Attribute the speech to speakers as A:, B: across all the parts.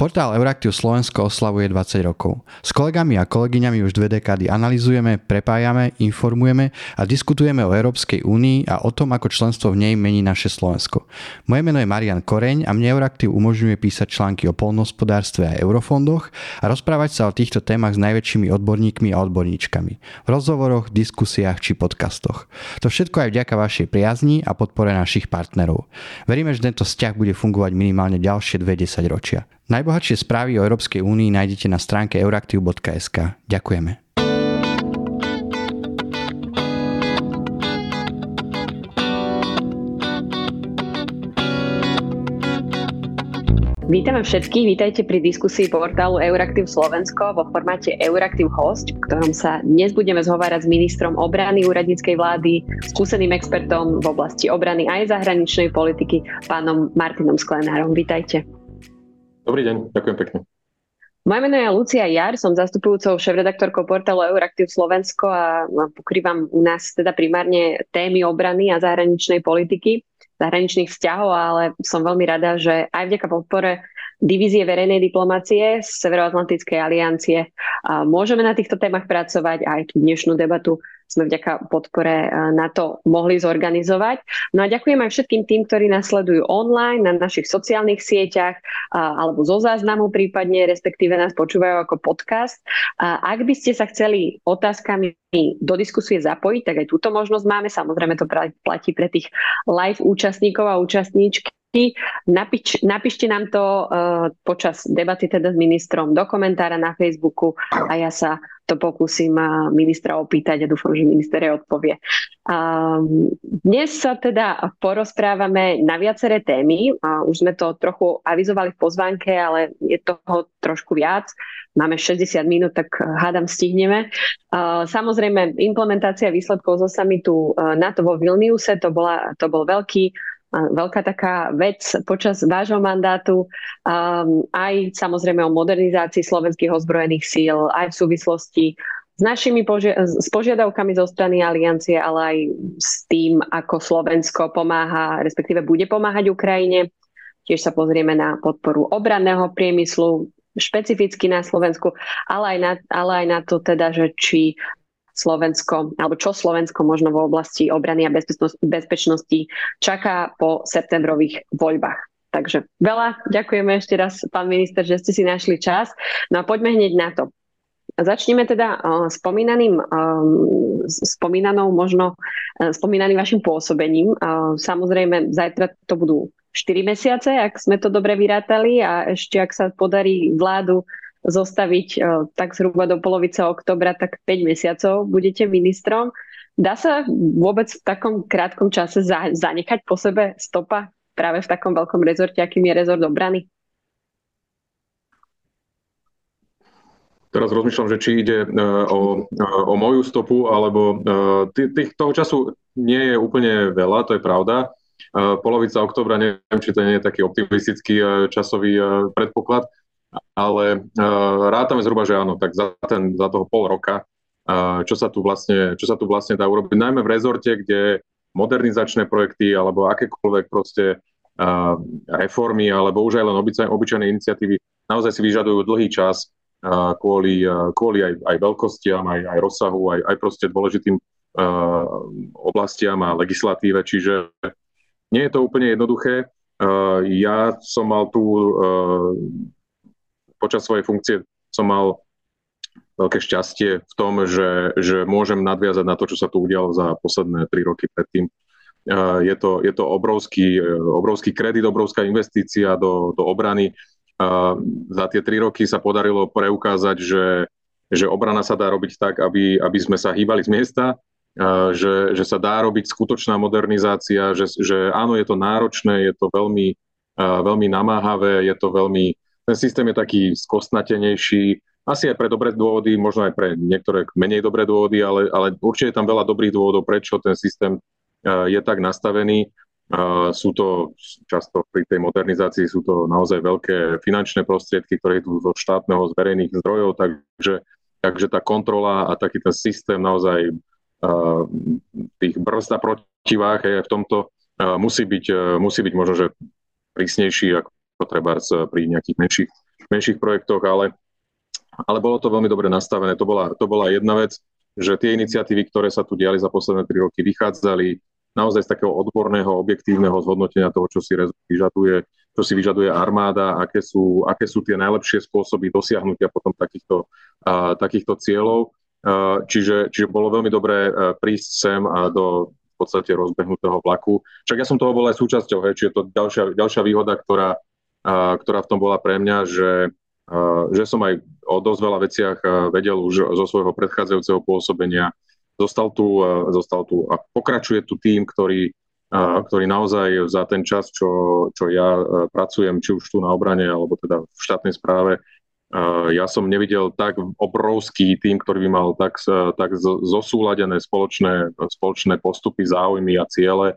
A: Portál Euraktiv Slovensko oslavuje 20 rokov. S kolegami a kolegyňami už dve dekády analizujeme, prepájame, informujeme a diskutujeme o Európskej únii a o tom, ako členstvo v nej mení naše Slovensko. Moje meno je Marian Koreň a mne Euraktiv umožňuje písať články o polnospodárstve a eurofondoch a rozprávať sa o týchto témach s najväčšími odborníkmi a odborníčkami. V rozhovoroch, diskusiách či podcastoch. To všetko aj vďaka vašej priazni a podpore našich partnerov. Veríme, že tento vzťah bude fungovať minimálne ďalšie 20 ročia. Najbohatšie správy o Európskej únii nájdete na stránke euraktiv.sk. Ďakujeme.
B: Vítame všetkých, vítajte pri diskusii portálu Euraktiv Slovensko vo formáte Euraktiv Host, v ktorom sa dnes budeme zhovárať s ministrom obrany úradníckej vlády, skúseným expertom v oblasti obrany aj zahraničnej politiky, pánom Martinom Sklenárom. Vítajte.
C: Dobrý deň, ďakujem pekne.
B: Moje meno je Lucia Jar, som zastupujúcou šéf-redaktorkou portálu Euraktiv Slovensko a pokrývam u nás teda primárne témy obrany a zahraničnej politiky, zahraničných vzťahov, ale som veľmi rada, že aj vďaka podpore divízie verejnej diplomácie z Severoatlantickej aliancie môžeme na týchto témach pracovať a aj tú dnešnú debatu sme vďaka podpore e, na to mohli zorganizovať. No a ďakujem aj všetkým tým, ktorí nás sledujú online na našich sociálnych sieťach alebo zo záznamu prípadne, respektíve nás počúvajú ako podcast. Ak by ste sa chceli otázkami do diskusie zapojiť, tak aj túto možnosť máme. Samozrejme to platí pre tých live účastníkov a účastníčky Napíč, napíšte nám to uh, počas debaty teda s ministrom do komentára na Facebooku a ja sa to pokúsim uh, ministra opýtať a dúfam, že minister odpovie. Um, dnes sa teda porozprávame na viaceré témy. Uh, už sme to trochu avizovali v pozvánke, ale je toho trošku viac. Máme 60 minút, tak hádam stihneme. Samozrejme, implementácia výsledkov zo samitu NATO vo Vilniuse, to, bola, to bol veľký veľká taká vec počas vášho mandátu, um, aj samozrejme o modernizácii slovenských ozbrojených síl, aj v súvislosti s našimi požia- s požiadavkami zo strany aliancie, ale aj s tým, ako Slovensko pomáha, respektíve bude pomáhať Ukrajine. Tiež sa pozrieme na podporu obranného priemyslu, špecificky na Slovensku, ale aj na, ale aj na to teda, že či Slovensko, alebo čo Slovensko možno v oblasti obrany a bezpečnosti čaká po septembrových voľbách. Takže veľa ďakujeme ešte raz, pán minister, že ste si našli čas. No a poďme hneď na to. Začneme teda uh, spomínaným, um, spomínanou možno, uh, spomínaným vašim pôsobením. Samozrejme, zajtra to budú 4 mesiace, ak sme to dobre vyrátali a ešte ak sa podarí vládu zostaviť e, tak zhruba do polovice oktobra, tak 5 mesiacov budete ministrom. Dá sa vôbec v takom krátkom čase zanechať po sebe stopa práve v takom veľkom rezorte, akým je rezort obrany?
C: Teraz rozmýšľam, že či ide e, o, o moju stopu, alebo tých, toho času nie je úplne veľa, to je pravda. Polovica oktobra, neviem, či to nie je taký optimistický časový predpoklad, ale uh, rátame zhruba, že áno, tak za, ten, za toho pol roka, uh, čo, sa tu vlastne, čo sa tu vlastne dá urobiť, najmä v rezorte, kde modernizačné projekty alebo akékoľvek proste uh, reformy alebo už aj len obyčaj, obyčajné iniciatívy naozaj si vyžadujú dlhý čas kvôli, kvôli aj, aj veľkostiam, aj, aj rozsahu, aj, aj proste dôležitým oblastiam a legislatíve, čiže nie je to úplne jednoduché. Ja som mal uh, počas svojej funkcie som mal veľké šťastie v tom, že, že môžem nadviazať na to, čo sa tu udialo za posledné tri roky predtým. Je to, je to obrovský, obrovský kredit, obrovská investícia do, do obrany. Za tie tri roky sa podarilo preukázať, že, že obrana sa dá robiť tak, aby, aby sme sa hýbali z miesta, že, že sa dá robiť skutočná modernizácia, že, že áno, je to náročné, je to veľmi, veľmi namáhavé, je to veľmi ten systém je taký skostnatenejší, asi aj pre dobré dôvody, možno aj pre niektoré menej dobré dôvody, ale, ale určite je tam veľa dobrých dôvodov, prečo ten systém e, je tak nastavený. E, sú to často pri tej modernizácii sú to naozaj veľké finančné prostriedky, ktoré idú zo štátneho, z verejných zdrojov, takže, takže tá kontrola a taký ten systém naozaj e, tých brzd a protivách je v tomto musí byť, musí byť možno, že prísnejší ako treba pri nejakých menších menších projektoch, ale, ale bolo to veľmi dobre nastavené. To bola, to bola jedna vec, že tie iniciatívy, ktoré sa tu diali za posledné tri roky, vychádzali naozaj z takého odborného, objektívneho zhodnotenia toho, čo si vyžaduje, čo si vyžaduje armáda, aké sú, aké sú tie najlepšie spôsoby dosiahnutia potom takýchto, uh, takýchto cieľov. Uh, čiže, čiže bolo veľmi dobré uh, prísť sem a do v podstate rozbehnutého vlaku. Však ja som toho bol aj súčasťou, hej, čiže to ďalšia, ďalšia výhoda, ktorá, ktorá v tom bola pre mňa, že, že som aj o dosť veľa veciach vedel už zo svojho predchádzajúceho pôsobenia, Zostal tu, zostal tu a pokračuje tu tým, ktorý, ktorý naozaj za ten čas, čo, čo ja pracujem, či už tu na obrane, alebo teda v štátnej správe, ja som nevidel tak obrovský tým, ktorý by mal tak, tak zosúladené spoločné, spoločné postupy, záujmy a ciele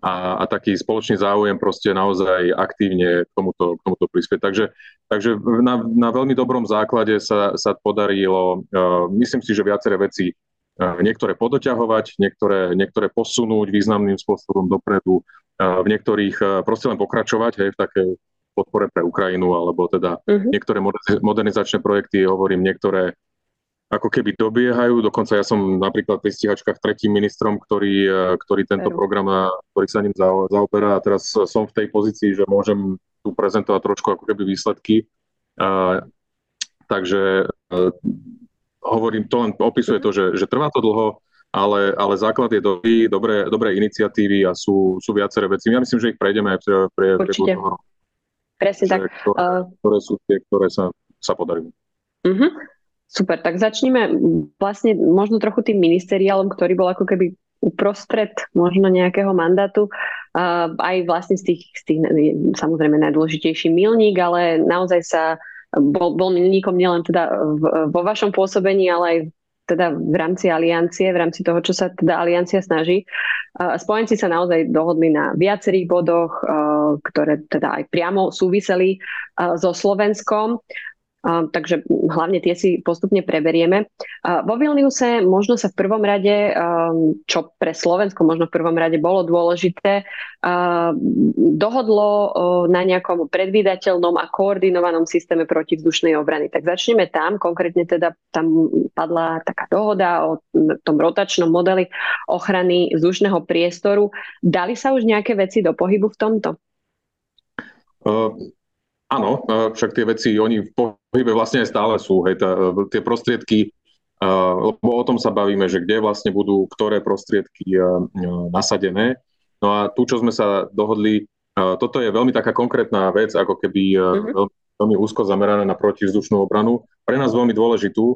C: a, a taký spoločný záujem proste naozaj aktívne k tomuto, k tomuto prispieť. Takže, takže na, na veľmi dobrom základe sa, sa podarilo, uh, myslím si, že viaceré veci niektoré podoťahovať, niektoré, niektoré posunúť významným spôsobom dopredu, v niektorých proste len pokračovať hej, v takej podpore pre Ukrajinu, alebo teda uh-huh. niektoré modernizačné projekty, hovorím, niektoré ako keby dobiehajú. Dokonca ja som napríklad pri stíhačkách tretím ministrom, ktorý, ktorý tento program, ktorý sa ním zaoberá a teraz som v tej pozícii, že môžem tu prezentovať trošku ako keby výsledky. Uh, takže uh, hovorím, to len opisuje to, že, že trvá to dlho, ale, ale základ je dobrý, dobré, dobré iniciatívy a sú, sú viaceré veci. Ja myslím, že ich prejdeme aj pre, pre, pre
B: toho. Presne tak.
C: Ktoré, ktoré sú tie, ktoré sa, sa podarí.
B: Uh-huh. Super, tak začneme vlastne možno trochu tým ministeriálom, ktorý bol ako keby uprostred možno nejakého mandátu. Uh, aj vlastne z tých, z tých samozrejme najdôležitejší milník, ale naozaj sa bol, bol milníkom nielen teda vo vašom pôsobení, ale aj teda v rámci aliancie, v rámci toho, čo sa teda aliancia snaží. Spojenci sa naozaj dohodli na viacerých bodoch, ktoré teda aj priamo súviseli so Slovenskom takže hlavne tie si postupne preberieme. Vo Vilniuse možno sa v prvom rade, čo pre Slovensko možno v prvom rade bolo dôležité, dohodlo na nejakom predvídateľnom a koordinovanom systéme protivzdušnej obrany. Tak začneme tam, konkrétne teda tam padla taká dohoda o tom rotačnom modeli ochrany vzdušného priestoru. Dali sa už nejaké veci do pohybu v tomto?
C: Áno, však tie veci, oni v pohybe vlastne aj stále sú. Hej, tá, tie prostriedky, lebo o tom sa bavíme, že kde vlastne budú ktoré prostriedky nasadené. No a tu, čo sme sa dohodli, toto je veľmi taká konkrétna vec, ako keby mm-hmm. veľmi, úzko zamerané na protivzdušnú obranu. Pre nás veľmi dôležitú.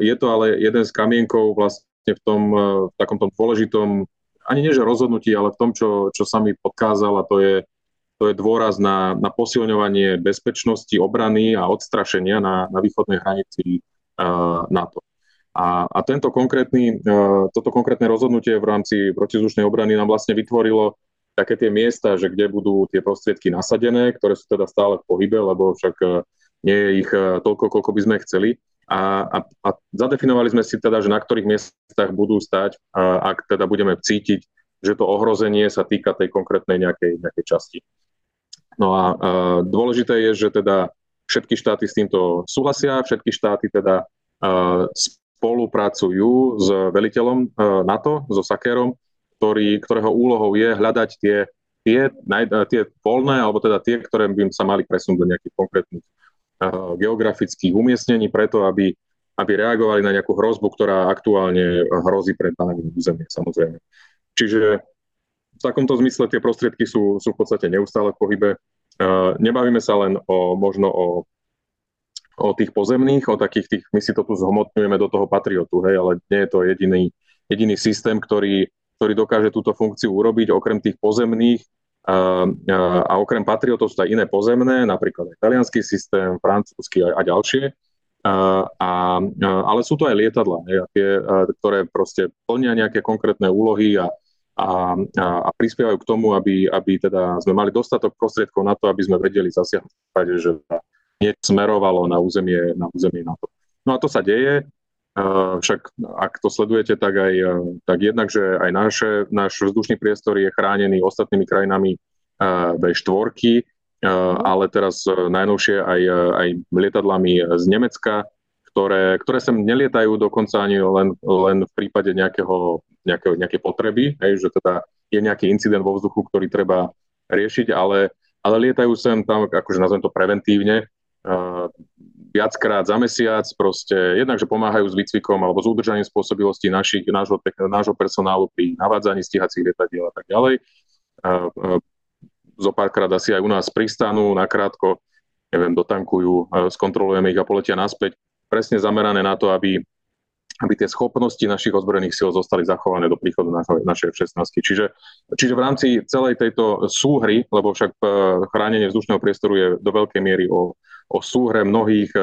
C: Je to ale jeden z kamienkov vlastne v tom v takom tom dôležitom, ani nie že rozhodnutí, ale v tom, čo, čo sa mi podkázal, a to je to je dôraz na, na posilňovanie bezpečnosti, obrany a odstrašenia na, na východnej hranici uh, NATO. A, a tento konkrétny, uh, toto konkrétne rozhodnutie v rámci protizdušnej obrany nám vlastne vytvorilo také tie miesta, že kde budú tie prostriedky nasadené, ktoré sú teda stále v pohybe, lebo však uh, nie je ich toľko, koľko by sme chceli. A, a, a zadefinovali sme si teda, že na ktorých miestach budú stať, ak teda budeme cítiť, že to ohrozenie sa týka tej konkrétnej nejakej, nejakej časti. No a uh, dôležité je, že teda všetky štáty s týmto súhlasia, všetky štáty teda uh, spolupracujú s veliteľom uh, NATO, so Sakerom, ktorý, ktorého úlohou je hľadať tie, tie, naj, tie voľné, alebo teda tie, ktoré by sa mali presunúť do nejakých konkrétnych geografických umiestnení preto, aby, aby reagovali na nejakú hrozbu, ktorá aktuálne hrozí pred daným územie, samozrejme. Čiže v takomto zmysle tie prostriedky sú, sú v podstate neustále v pohybe. Uh, nebavíme sa len o možno o, o tých pozemných, o takých tých, my si to tu zhmotňujeme do toho patriotu, hej, ale nie je to jediný, jediný systém, ktorý, ktorý dokáže túto funkciu urobiť, okrem tých pozemných uh, uh, a okrem patriotov sú aj iné pozemné, napríklad aj talianský systém, francúzsky a, a ďalšie. A, uh, ale sú to aj lietadla, hej, tie, uh, ktoré proste plnia nejaké konkrétne úlohy a a, a, a prispievajú k tomu, aby, aby teda sme mali dostatok prostriedkov na to, aby sme vedeli zasiahnuť, že niečo smerovalo na územie, na územie NATO. No a to sa deje, však ak to sledujete, tak aj tak jednak, že aj naše, náš vzdušný priestor je chránený ostatnými krajinami V4, ale teraz najnovšie aj, aj lietadlami z Nemecka, ktoré, ktoré sem nelietajú dokonca ani len, len v prípade nejakého, nejakého, nejakej potreby, hej, že teda je nejaký incident vo vzduchu, ktorý treba riešiť, ale, ale lietajú sem tam, akože nazvem to preventívne, uh, viackrát za mesiac, proste jednak, že pomáhajú s výcvikom alebo s udržaním spôsobilosti našich, nášho, nášho personálu pri navádzaní stíhacích lietadiel a tak ďalej. Uh, uh, párkrát asi aj u nás pristanú, nakrátko, neviem, dotankujú, skontrolujeme ich a poletia naspäť presne zamerané na to, aby, aby tie schopnosti našich ozbrojených síl zostali zachované do príchodu našej, našej F-16. Čiže, čiže v rámci celej tejto súhry, lebo však e, chránenie vzdušného priestoru je do veľkej miery o, o súhre mnohých e,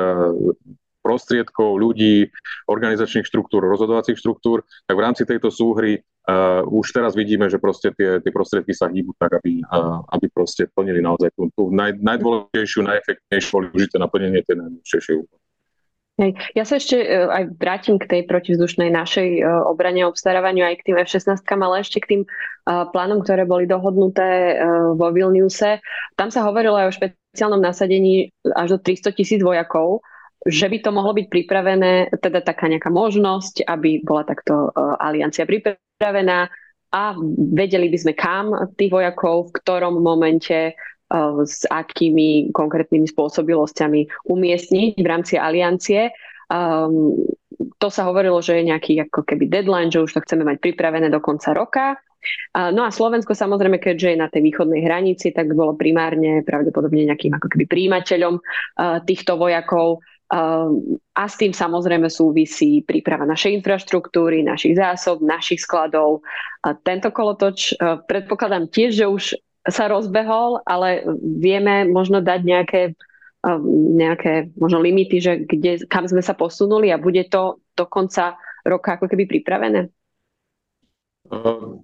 C: prostriedkov, ľudí, organizačných štruktúr, rozhodovacích štruktúr, tak v rámci tejto súhry uh, už teraz vidíme, že proste tie, tie prostriedky sa hýbu tak, aby, uh, aby proste plnili naozaj tú, tú naj, najdôležitejšiu, najefektnejšiu využité naplnenie tej najdôležitejšej úlohy.
B: Hej. Ja sa ešte uh, aj vrátim k tej protivzdušnej našej uh, obrane obstarávaniu aj k tým F-16, ale ešte k tým uh, plánom, ktoré boli dohodnuté vo Vilniuse. Tam sa hovorilo aj o špeciálnom nasadení až do 300 tisíc vojakov, že by to mohlo byť pripravené, teda taká nejaká možnosť, aby bola takto aliancia pripravená a vedeli by sme kam tých vojakov, v ktorom momente s akými konkrétnymi spôsobilosťami umiestniť v rámci aliancie. Um, to sa hovorilo, že je nejaký ako keby deadline, že už to chceme mať pripravené do konca roka. No a Slovensko samozrejme, keďže je na tej východnej hranici, tak bolo primárne pravdepodobne nejakým ako keby príjimateľom uh, týchto vojakov. Uh, a s tým samozrejme súvisí príprava našej infraštruktúry, našich zásob, našich skladov. Uh, tento kolotoč uh, predpokladám tiež, že už sa rozbehol, ale vieme možno dať nejaké, um, nejaké možno limity, že kde, kam sme sa posunuli a bude to do konca roka ako keby pripravené?
C: Uh,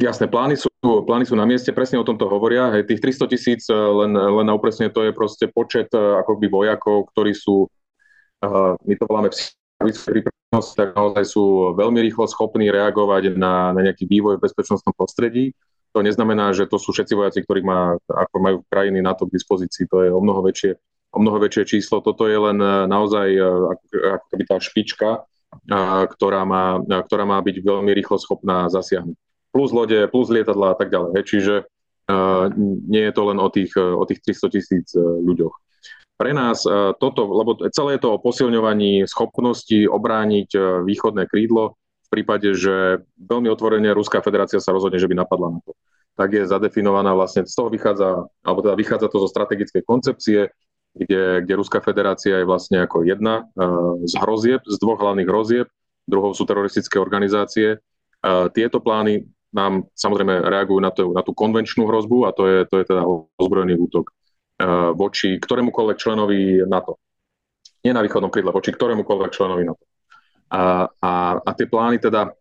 C: jasné, plány sú, plány sú na mieste, presne o tomto hovoria. Hej, tých 300 tisíc, uh, len, len na upresne to je proste počet uh, akoby vojakov, ktorí sú, uh, my to voláme prípravnosti, tak naozaj sú veľmi rýchlo schopní reagovať na, na nejaký vývoj v bezpečnostnom prostredí to neznamená, že to sú všetci vojaci, ktorí má, ako majú krajiny na to k dispozícii. To je o mnoho väčšie, o mnoho väčšie číslo. Toto je len e, naozaj e, ako, keby tá špička, e, ktorá má, ktorá má byť veľmi rýchlo schopná zasiahnuť. Plus lode, plus lietadla a tak ďalej. Čiže nie je to len o tých, o tých 300 tisíc ľuďoch. Pre nás toto, lebo celé je to o posilňovaní schopnosti obrániť východné krídlo, prípade, že veľmi otvorene Ruská federácia sa rozhodne, že by napadla na to. Tak je zadefinovaná vlastne, z toho vychádza, alebo teda vychádza to zo strategickej koncepcie, kde, kde Ruská federácia je vlastne ako jedna uh, z hrozieb, z dvoch hlavných hrozieb, druhou sú teroristické organizácie. Uh, tieto plány nám samozrejme reagujú na, to, na tú konvenčnú hrozbu a to je, to je teda ozbrojený útok uh, voči ktorémukoľvek členovi NATO. Nie na východnom krydle, voči ktorémukoľvek členovi NATO. A, a, a tie plány teda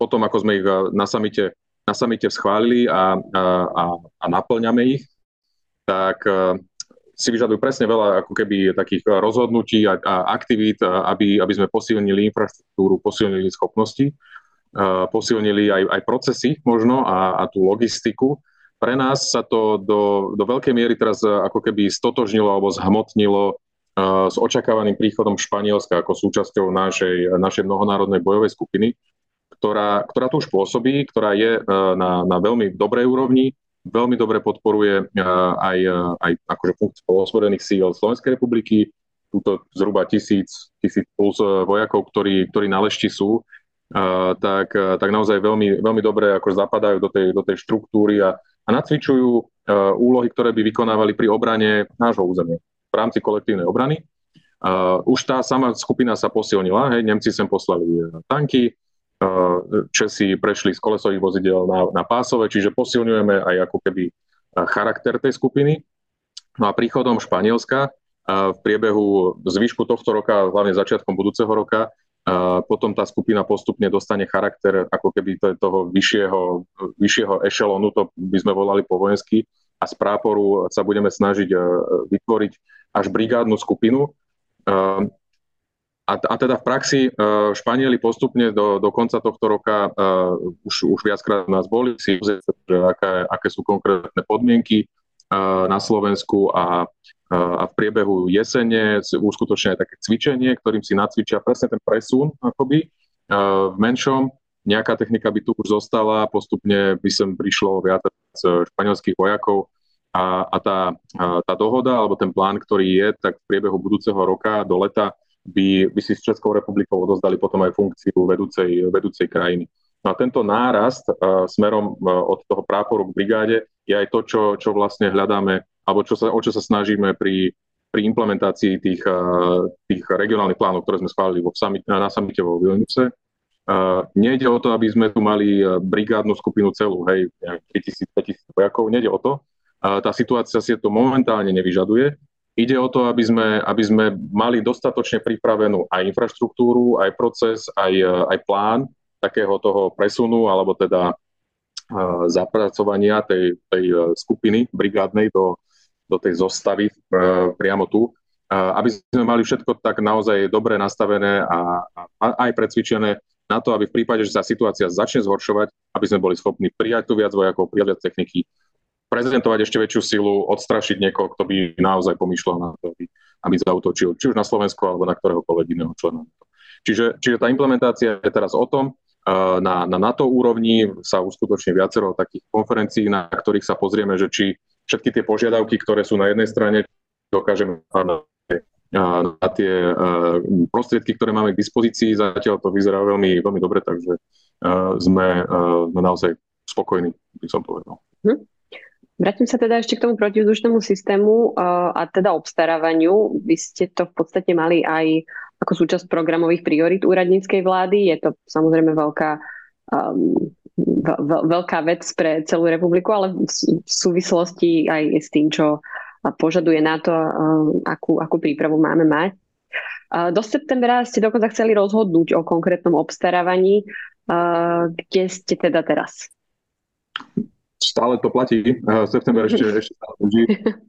C: potom, ako sme ich na samite, na samite schválili a, a, a naplňame ich, tak si vyžadujú presne veľa ako keby takých rozhodnutí a, a aktivít, aby, aby sme posilnili infraštruktúru, posilnili schopnosti, posilnili aj, aj procesy možno a, a tú logistiku. Pre nás sa to do, do veľkej miery teraz ako keby stotožnilo alebo zhmotnilo s očakávaným príchodom Španielska ako súčasťou našej, našej mnohonárodnej bojovej skupiny, ktorá, ktorá tu už pôsobí, ktorá je e, na, na veľmi dobrej úrovni, veľmi dobre podporuje e, aj, e, aj akože funkciu osvorených síl Slovenskej republiky, túto zhruba tisíc, tisíc plus vojakov, ktorí, ktorí na lešti sú, tak, tak naozaj veľmi, veľmi dobre ako zapadajú do tej, do tej štruktúry a, a nacvičujú úlohy, ktoré by vykonávali pri obrane nášho územia v rámci kolektívnej obrany. Uh, už tá sama skupina sa posilnila, hej, Nemci sem poslali e, tanky, uh, Česi prešli z kolesových vozidel na, na pásové, čiže posilňujeme aj ako keby e, charakter tej skupiny. No a príchodom Španielska uh, v priebehu zvyšku tohto roka, hlavne začiatkom budúceho roka, uh, potom tá skupina postupne dostane charakter ako keby toho vyššieho, vyššieho ešelonu, to by sme volali po vojensky, a z práporu sa budeme snažiť vytvoriť až brigádnu skupinu. Ehm, a, a teda v praxi uh, Španieli postupne do, do konca tohto roka uh, už, už viackrát nás boli si že aké, aké sú konkrétne podmienky, na Slovensku a, a v priebehu jesene uskutočne aj také cvičenie, ktorým si nacvičia presne ten presun akoby v menšom. Nejaká technika by tu už zostala, postupne by sem prišlo viac španielských vojakov a, a tá, a tá dohoda alebo ten plán, ktorý je, tak v priebehu budúceho roka do leta by, by si s Českou republikou odozdali potom aj funkciu vedúcej, vedúcej krajiny. No a tento nárast uh, smerom uh, od toho práporu k brigáde je aj to, čo, čo vlastne hľadáme, alebo čo sa, o čo sa snažíme pri, pri implementácii tých, uh, tých regionálnych plánov, ktoré sme schválili vo na samite vo Vilniuse. Uh, nejde o to, aby sme tu mali brigádnu skupinu celú, hej, 3000-5000 vojakov, nejde o to. Tá situácia si to momentálne nevyžaduje. Ide o to, aby sme, aby sme mali dostatočne pripravenú aj infraštruktúru, aj proces, aj, aj plán takého toho presunu, alebo teda uh, zapracovania tej, tej e, skupiny brigádnej do, do tej zostavy priamo tu, aby sme mali všetko tak naozaj dobre nastavené a, a aj precvičené na to, aby v prípade, že sa situácia začne zhoršovať, aby sme boli schopní prijať tu viac vojakov, prijať viac techniky, prezentovať ešte väčšiu silu, odstrašiť niekoho, kto by naozaj pomýšľal na to, aby, aby zautočil, či už na Slovensko alebo na ktoréhokoľvek iného člena. Čiže, čiže tá implementácia je teraz o tom, na, na NATO úrovni sa uskutoční viacero takých konferencií, na ktorých sa pozrieme, že či všetky tie požiadavky, ktoré sú na jednej strane, dokážeme na, na tie prostriedky, ktoré máme k dispozícii. Zatiaľ to vyzerá veľmi, veľmi dobre, takže sme, sme naozaj spokojní, by som povedal. Hm.
B: Vrátim sa teda ešte k tomu protivzdušnému systému a teda obstarávaniu. Vy ste to v podstate mali aj ako súčasť programových priorit úradníckej vlády. Je to samozrejme veľká, um, veľká vec pre celú republiku, ale v, súvislosti aj s tým, čo požaduje na to, um, akú, akú prípravu máme mať. Uh, do septembra ste dokonca chceli rozhodnúť o konkrétnom obstarávaní. Uh, kde ste teda teraz?
C: Stále to platí. Uh, september ešte, ešte stále drží.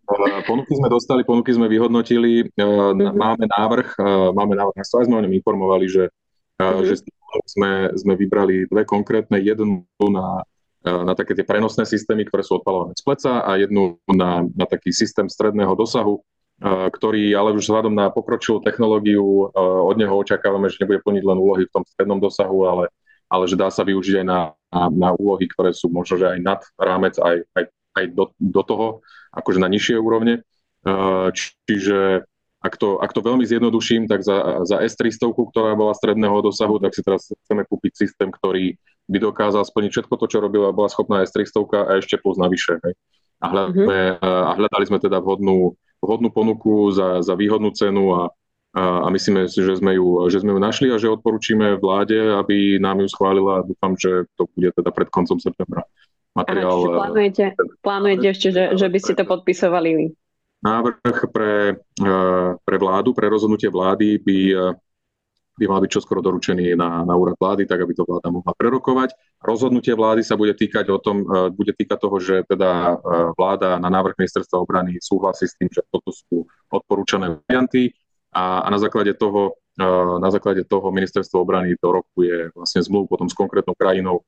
C: Uh, ponuky sme dostali, ponuky sme vyhodnotili. Uh, mm-hmm. Máme návrh, máme návrh, aj sme o ňom informovali, že, mm-hmm. že sme, sme vybrali dve konkrétne, jednu na, na také tie prenosné systémy, ktoré sú odpalované z pleca a jednu na, na taký systém stredného dosahu, ktorý ale už vzhľadom na pokročilú technológiu od neho očakávame, že nebude plniť len úlohy v tom strednom dosahu, ale ale že dá sa využiť aj na, na, na úlohy, ktoré sú možno, že aj nad rámec, aj, aj, aj do, do toho, akože na nižšie úrovne. Čiže ak to, ak to veľmi zjednoduším, tak za, za S300, ktorá bola stredného dosahu, tak si teraz chceme kúpiť systém, ktorý by dokázal splniť všetko to, čo robila, bola schopná S300 a ešte plus navyše. Hej. A, hľadme, mm-hmm. a hľadali sme teda vhodnú, vhodnú ponuku za, za výhodnú cenu a, a, a myslíme si, že sme, ju, že sme ju našli a že odporúčime vláde, aby nám ju schválila. Dúfam, že to bude teda pred koncom septembra.
B: Materiál, Aha, plánujete, plánujete ešte, že, že by ste to podpisovali?
C: Návrh pre, e, pre vládu, pre rozhodnutie vlády by, e, by mal byť čoskoro doručený na, na úrad vlády, tak aby to vláda mohla prerokovať. Rozhodnutie vlády sa bude týkať o tom, e, bude týkať toho, že teda vláda na návrh ministerstva obrany súhlasí s tým, že toto sú odporúčané varianty a, a na základe toho na základe toho ministerstvo obrany to rokuje vlastne zmluvu potom s konkrétnou krajinou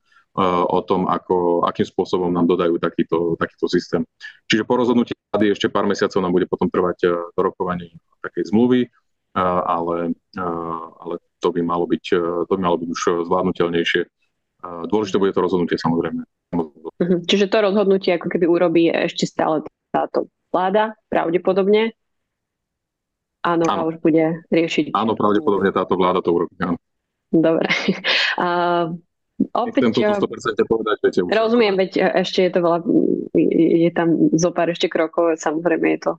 C: o tom, ako, akým spôsobom nám dodajú takýto, takýto systém. Čiže po rozhodnutí vlády ešte pár mesiacov nám bude potom trvať to rokovanie takej zmluvy, ale, ale to, by malo byť, to by malo byť už zvládnutelnejšie. Dôležité bude to rozhodnutie samozrejme.
B: Mhm. Čiže to rozhodnutie ako keby urobí ešte stále táto vláda, pravdepodobne, Áno, áno. a už bude riešiť.
C: Áno, pravdepodobne táto vláda to urobí. Áno.
B: Dobre. Uh, opäť, povedať, viete, už rozumiem, veď e, ešte je to veľa, je tam zo pár ešte krokov, samozrejme je to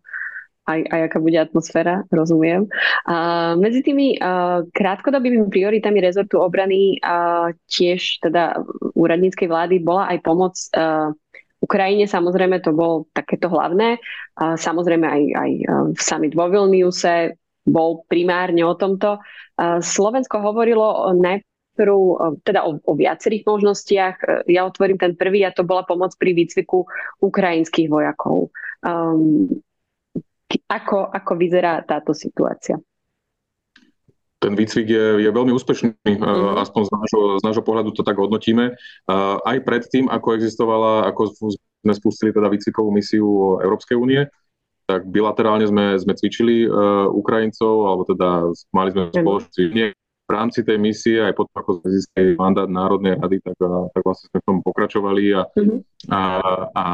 B: aj, aj aká bude atmosféra, rozumiem. A medzi tými uh, krátkodobými prioritami rezortu obrany uh, tiež teda úradníckej vlády bola aj pomoc uh, Ukrajine samozrejme to bolo takéto hlavné. Samozrejme aj, aj e, v summit vo Vilniuse bol primárne o tomto. Slovensko hovorilo najprv e, teda o, o viacerých možnostiach. E, ja otvorím ten prvý a to bola pomoc pri výcviku ukrajinských vojakov. Um, ako, ako vyzerá táto situácia?
C: Ten výcvik je, je veľmi úspešný, mm. aspoň z nášho, z nášho pohľadu to tak hodnotíme. Aj predtým, ako existovala, ako sme spustili teda výcvikovú misiu Európskej únie, tak bilaterálne sme, sme cvičili uh, Ukrajincov, alebo teda mali sme spoločne v rámci tej misie, aj potom ako sme získali mandát Národnej rady, tak, tak vlastne sme v tom pokračovali a, mm-hmm. a, a,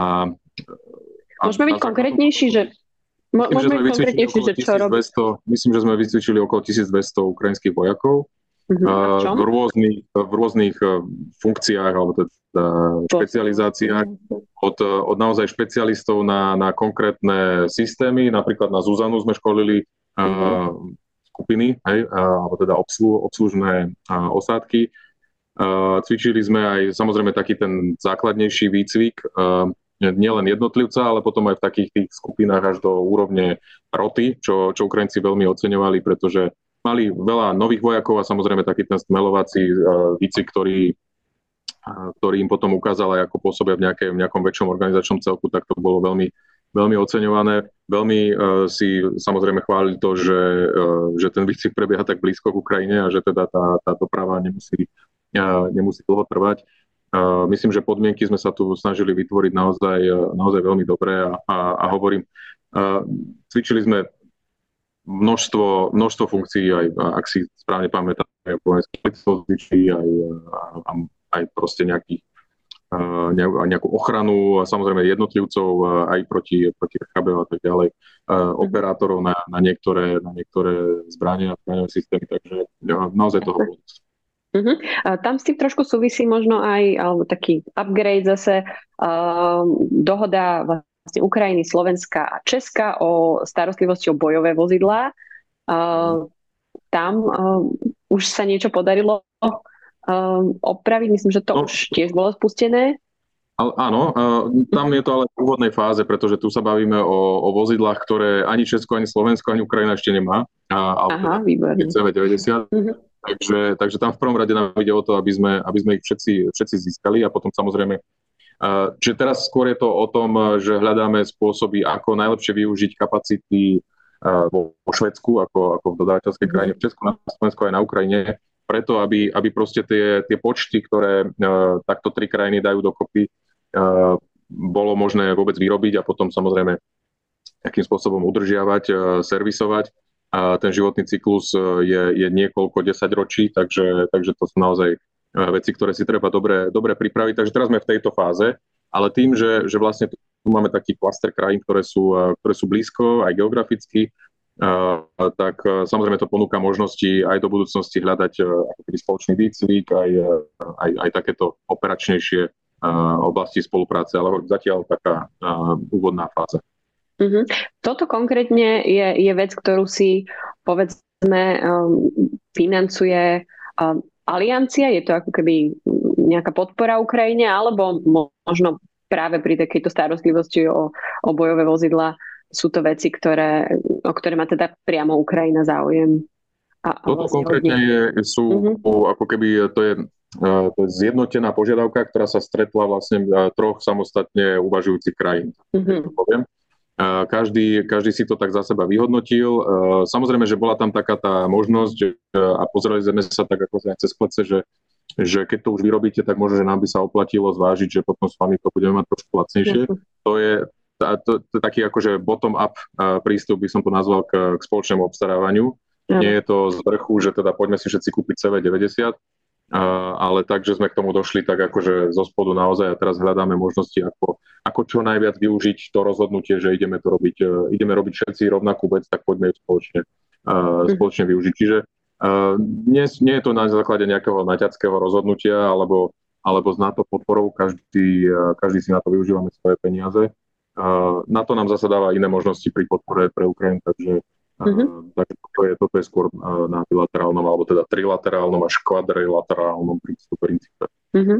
B: a Môžeme byť konkrétnejší, že
C: Myslím, Môžeme byť konkrétnejší, že čo robí? Myslím, že sme vycvičili okolo 1200 ukrajinských vojakov uh-huh. v rôznych, v rôznych e, funkciách alebo teda špecializáciách od, od naozaj špecialistov na, na konkrétne systémy, napríklad na Zuzanu sme školili uh-huh. uh, skupiny, hej, uh, alebo teda obslu, obslužné uh, osádky. Uh, cvičili sme aj samozrejme taký ten základnejší výcvik, uh, nielen jednotlivca, ale potom aj v takých tých skupinách až do úrovne roty, čo, čo Ukrajinci veľmi oceňovali, pretože mali veľa nových vojakov a samozrejme taký ten stmelovací uh, výcvik, ktorý, uh, ktorý im potom ukázal aj ako pôsobia v, nejaké, v nejakom väčšom organizačnom celku, tak to bolo veľmi, veľmi oceňované. Veľmi uh, si samozrejme chválili to, že, uh, že ten výcvik prebieha tak blízko k Ukrajine a že teda tá, tá doprava nemusí, uh, nemusí dlho trvať. Myslím, že podmienky sme sa tu snažili vytvoriť naozaj, naozaj veľmi dobré a, a, a hovorím, cvičili sme množstvo, množstvo funkcií, aj, ak si správne pamätám, aj zvyčí, aj, aj, aj proste nejaký, nejakú ochranu, a samozrejme jednotlivcov aj proti, proti RKB a tak ďalej, uh, operátorov na, na, niektoré, na niektoré zbrania a zbraniové systémy, takže naozaj toho bolo
B: Uh-huh. A tam s tým trošku súvisí možno aj alebo taký upgrade zase uh, dohoda vlastne Ukrajiny, Slovenska a Česka o starostlivosti o bojové vozidlá. Uh, tam uh, už sa niečo podarilo uh, opraviť, myslím, že to no. už tiež bolo spustené.
C: Áno, tam je to ale v úvodnej fáze, pretože tu sa bavíme o, o vozidlách, ktoré ani Česko, ani Slovensko, ani Ukrajina ešte nemá.
B: Aha, výborné.
C: CV90. Uh-huh. Takže, takže tam v prvom rade nám ide o to, aby sme, aby sme ich všetci, všetci získali a potom samozrejme Čiže teraz skôr je to o tom, že hľadáme spôsoby, ako najlepšie využiť kapacity vo Švedsku, ako, ako v dodávateľskej mhm. krajine, v Česku, na Slovensku aj na Ukrajine, preto, aby, aby proste tie, tie počty, ktoré takto tri krajiny dajú dokopy, bolo možné vôbec vyrobiť a potom samozrejme akým spôsobom udržiavať, servisovať a ten životný cyklus e, je, je niekoľko desaťročí, takže, takže to sú naozaj e, veci, ktoré si treba dobre, dobre pripraviť. Takže teraz sme v tejto fáze, ale tým, že, že vlastne tu máme taký klaster krajín, ktoré sú, e, ktoré sú blízko aj geograficky, tak samozrejme to ponúka možnosti aj do budúcnosti hľadať spoločný výcvik, aj, aj, aj takéto operačnejšie oblasti spolupráce, ale zatiaľ taká úvodná fáza.
B: Mm-hmm. Toto konkrétne je, je vec, ktorú si povedzme um, financuje um, aliancia, je to ako keby nejaká podpora Ukrajine, alebo možno práve pri takejto starostlivosti o, o bojové vozidla sú to veci, ktoré, o ktoré má teda priamo Ukrajina záujem.
C: A, Toto vlastne konkrétne je, sú mm-hmm. ako keby to je, uh, to je zjednotená požiadavka, ktorá sa stretla vlastne uh, troch samostatne uvažujúcich krajín. Mm-hmm. Poviem. Každý, každý si to tak za seba vyhodnotil. Samozrejme, že bola tam taká tá možnosť a pozreli sme sa tak ako cez plece, že, že keď to už vyrobíte, tak možno, že nám by sa oplatilo zvážiť, že potom s vami to budeme mať trošku lacnejšie. To je, to, to, taký akože bottom-up prístup, by som to nazval, k, k spoločnému obstarávaniu. Nie je to z vrchu, že teda poďme si všetci kúpiť CV90, ale tak, že sme k tomu došli tak akože zo spodu naozaj a teraz hľadáme možnosti, ako, ako čo najviac využiť to rozhodnutie, že ideme to robiť, e, ideme robiť všetci rovnakú vec, tak poďme ju spoločne, uh, spoločne využiť. Čiže nie, nie je to na základe nejakého naťackého rozhodnutia alebo, alebo s NATO podporou, každý, uh, každý si na to využívame svoje peniaze. Na to nám zase dáva iné možnosti pri podpore pre Ukrajinu, takže Takže toto je, toto je skôr na bilaterálnom, alebo teda trilaterálnom až kvadrilaterálnom prístupe.
B: Uh-huh.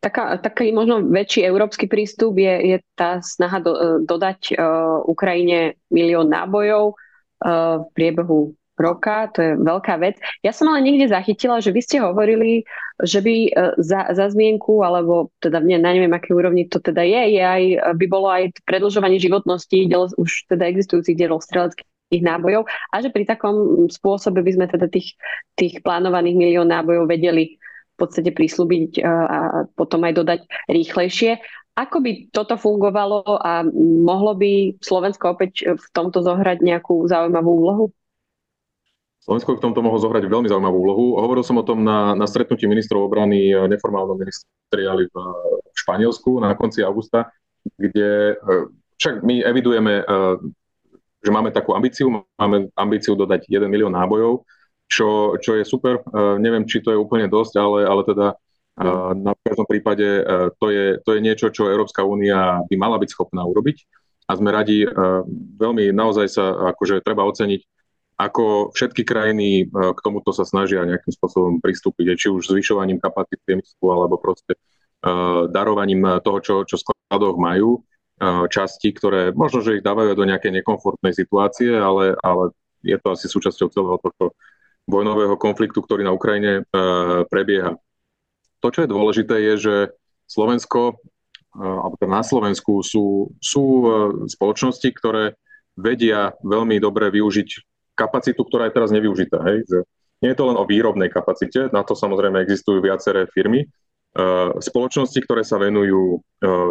B: Taká, taký možno väčší európsky prístup je, je tá snaha do, e, dodať uh, Ukrajine milión nábojov uh, v priebehu roka, to je veľká vec. Ja som ale niekde zachytila, že vy ste hovorili, že by za, za zmienku, alebo teda ne, na neviem, aké úrovni to teda je, je aj, by bolo aj predlžovanie životnosti del, už teda existujúcich dielov streleckých tých nábojov a že pri takom spôsobe by sme teda tých, tých plánovaných milión nábojov vedeli v podstate prislúbiť e, a potom aj dodať rýchlejšie. Ako by toto fungovalo a mohlo by Slovensko opäť v tomto zohrať nejakú zaujímavú úlohu?
C: Slovensko v tomto mohlo zohrať veľmi zaujímavú úlohu. Hovoril som o tom na, na stretnutí ministrov obrany neformálnom ministeriáli v, v Španielsku na konci augusta, kde však my evidujeme, že máme takú ambíciu, máme ambíciu dodať 1 milión nábojov, čo, čo je super. Neviem, či to je úplne dosť, ale, ale teda na každom prípade to je, to je niečo, čo Európska únia by mala byť schopná urobiť. A sme radi, veľmi naozaj sa akože treba oceniť, ako všetky krajiny k tomuto sa snažia nejakým spôsobom pristúpiť, či už zvyšovaním kapacity priemyslu, alebo proste darovaním toho, čo, čo skladoch majú, časti, ktoré možno, že ich dávajú do nejakej nekomfortnej situácie, ale, ale je to asi súčasťou celého tohto vojnového konfliktu, ktorý na Ukrajine prebieha. To, čo je dôležité, je, že Slovensko, alebo teda na Slovensku sú, sú spoločnosti, ktoré vedia veľmi dobre využiť kapacitu, ktorá je teraz nevyužitá. Hej? Že nie je to len o výrobnej kapacite, na to samozrejme existujú viaceré firmy. Spoločnosti, ktoré sa venujú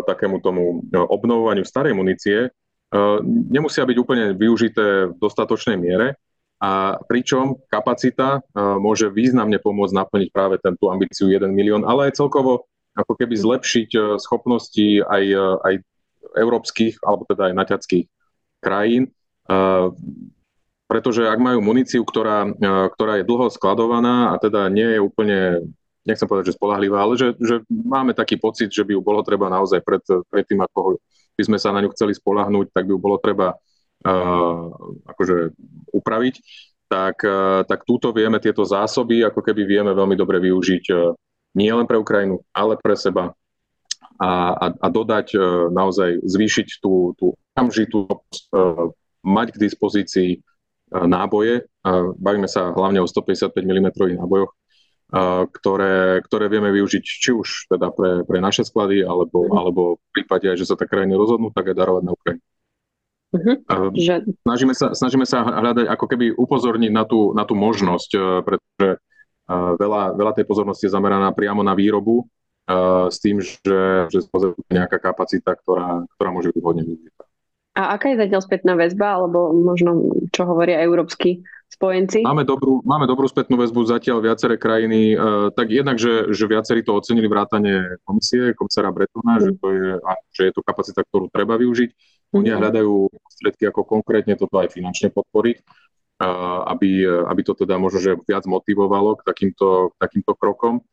C: takému tomu obnovovaniu starej munície, nemusia byť úplne využité v dostatočnej miere. A pričom kapacita môže významne pomôcť naplniť práve tento ambíciu 1 milión, ale aj celkovo ako keby zlepšiť schopnosti aj, aj európskych, alebo teda aj naťackých krajín, pretože ak majú muníciu, ktorá, ktorá je dlho skladovaná a teda nie je úplne, nechcem povedať, že spolahlivá, ale že, že máme taký pocit, že by ju bolo treba naozaj pred, pred tým, ako by sme sa na ňu chceli spolahnúť, tak by ju bolo treba akože upraviť, tak, tak túto vieme tieto zásoby, ako keby vieme veľmi dobre využiť nie len pre Ukrajinu, ale pre seba. A, a, a dodať naozaj, zvýšiť tú, tú okamžitú mať k dispozícii náboje. Bavíme sa hlavne o 155 mm nábojoch, ktoré, ktoré vieme využiť či už teda pre, pre naše sklady, alebo, mm. alebo v prípade, že sa tak krajiny rozhodnú, tak aj darovať na Ukrajinu. Uh-huh. Že... Snažíme, sa, snažíme sa hľadať, ako keby upozorniť na tú, na tú možnosť, e, pretože uh, veľa, veľa tej pozornosti je zameraná priamo na výrobu uh, s tým, že, že nejaká kapacita, ktorá, ktorá môže byť vhodne využitá.
B: A aká je zatiaľ spätná väzba, alebo možno čo hovoria európsky spojenci?
C: Máme dobrú, máme dobrú spätnú väzbu zatiaľ viaceré krajiny, uh, tak jednak, že, že viacerí to ocenili vrátane komisie, komisára Bretona, mm. že, to je, že je to kapacita, ktorú treba využiť oni mm-hmm. hľadajú prostriedky, ako konkrétne toto aj finančne podporiť, aby, aby to teda možno že viac motivovalo k takýmto, takýmto krokom.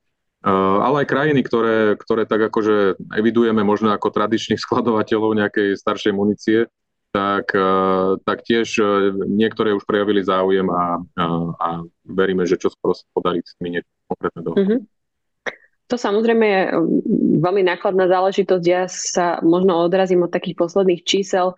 C: Ale aj krajiny, ktoré, ktoré tak akože evidujeme možno ako tradičných skladovateľov nejakej staršej munície, tak, tak tiež niektoré už prejavili záujem a, a, a veríme, že čo skoro sa podarí s nimi niečo konkrétne dohodnúť. Mm-hmm.
B: To samozrejme je veľmi nákladná záležitosť. Ja sa možno odrazím od takých posledných čísel,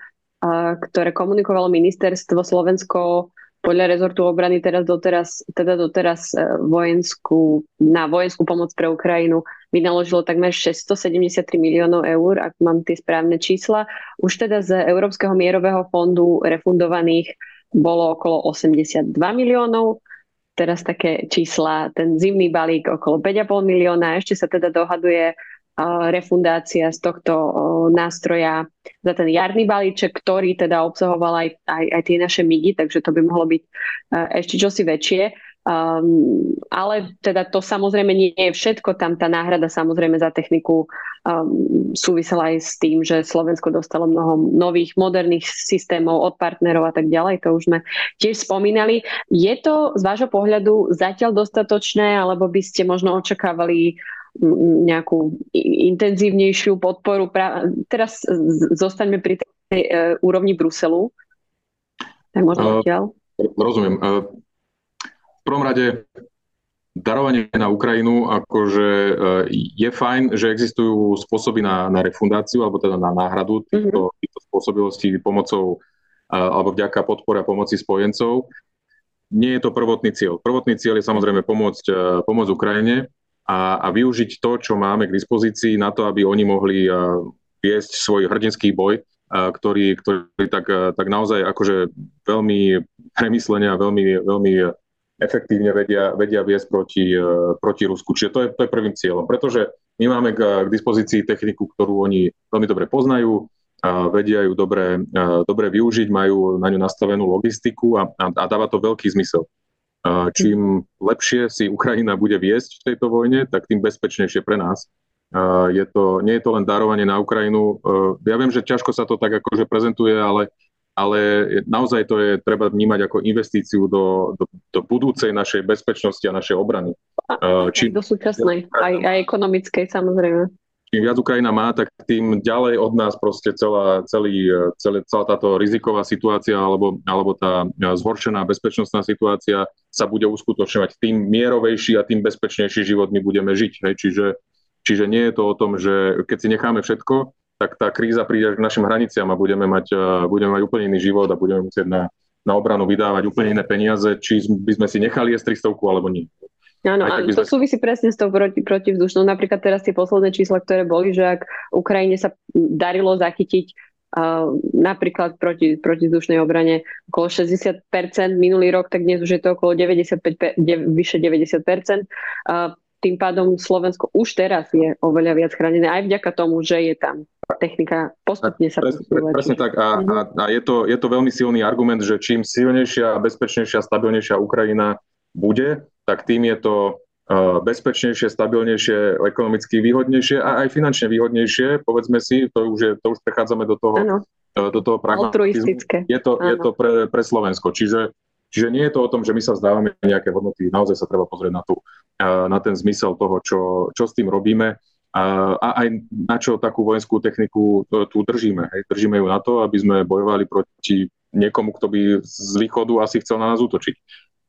B: ktoré komunikovalo ministerstvo Slovensko podľa rezortu obrany teraz doteraz, teda doteraz e, vojenskú, na vojenskú pomoc pre Ukrajinu vynaložilo takmer 673 miliónov eur, ak mám tie správne čísla. Už teda z Európskeho mierového fondu refundovaných bolo okolo 82 miliónov teraz také čísla, ten zimný balík okolo 5,5 milióna, ešte sa teda dohaduje refundácia z tohto nástroja za ten jarný balíček, ktorý teda obsahoval aj, aj, aj tie naše migy, takže to by mohlo byť ešte čosi väčšie. Um, ale teda to samozrejme nie je všetko, tam tá náhrada samozrejme za techniku um, súvisela aj s tým, že Slovensko dostalo mnoho nových moderných systémov od partnerov a tak ďalej, to už sme tiež spomínali. Je to z vášho pohľadu zatiaľ dostatočné, alebo by ste možno očakávali nejakú intenzívnejšiu podporu. Teraz zostaňme pri tej e, úrovni Bruselu. Tak možno uh,
C: Rozumiem. Uh, prvom rade darovanie na Ukrajinu, akože je fajn, že existujú spôsoby na, na refundáciu alebo teda na náhradu týchto, mm-hmm. týchto spôsobilostí pomocou alebo vďaka podpore a pomoci spojencov. Nie je to prvotný cieľ. Prvotný cieľ je samozrejme pomôcť, pomôcť Ukrajine a, a využiť to, čo máme k dispozícii na to, aby oni mohli viesť svoj hrdinský boj, ktorý, ktorý tak, tak naozaj akože veľmi premyslene a veľmi, veľmi efektívne vedia, vedia viesť proti, proti Rusku. Čiže to je, to je prvým cieľom. Pretože My máme k, k dispozícii techniku, ktorú oni veľmi dobre poznajú, a vedia ju dobre, dobre využiť, majú na ňu nastavenú logistiku a, a, a dáva to veľký zmysel. Čím lepšie si Ukrajina bude viesť v tejto vojne, tak tým bezpečnejšie pre nás. Je to, nie je to len darovanie na Ukrajinu. Ja viem, že ťažko sa to tak akože prezentuje, ale ale naozaj to je treba vnímať ako investíciu do, do, do budúcej našej bezpečnosti a našej obrany.
B: A, Čím, do súčasnej, aj, aj ekonomickej samozrejme.
C: Čím viac Ukrajina má, tak tým ďalej od nás proste celá, celý, celé, celá táto riziková situácia alebo, alebo tá zhoršená bezpečnostná situácia sa bude uskutočňovať. Tým mierovejší a tým bezpečnejší život my budeme žiť. Hej. Čiže, čiže nie je to o tom, že keď si necháme všetko, tak tá kríza príde k našim hraniciam a budeme mať, e, budeme mať úplne iný život a budeme musieť na, na obranu vydávať úplne iné peniaze, či by sme si nechali S-300 alebo nie.
B: Áno, áno to sme... súvisí presne s tou proti, protivzdušnou. Napríklad teraz tie posledné čísla, ktoré boli, že ak Ukrajine sa darilo zachytiť uh, napríklad proti, protizdušnej obrane okolo 60%, minulý rok, tak dnes už je to okolo 95, de, vyše 90%. Uh, tým pádom Slovensko už teraz je oveľa viac chránené, aj vďaka tomu, že je tam technika postupne sa
C: Pres, pre, Presne tak a, a, a je, to, je to veľmi silný argument, že čím silnejšia, bezpečnejšia, stabilnejšia Ukrajina bude, tak tým je to uh, bezpečnejšie, stabilnejšie, ekonomicky výhodnejšie a aj finančne výhodnejšie, povedzme si, to už, je, to už prechádzame do toho, ano. uh, do toho pragmatizmu. Je to, je to pre, pre Slovensko, čiže Čiže nie je to o tom, že my sa zdávame nejaké hodnoty, naozaj sa treba pozrieť na, tú, uh, na ten zmysel toho, čo, čo s tým robíme a aj na čo takú vojenskú techniku tu držíme. Hej. Držíme ju na to, aby sme bojovali proti niekomu, kto by z východu asi chcel na nás útočiť.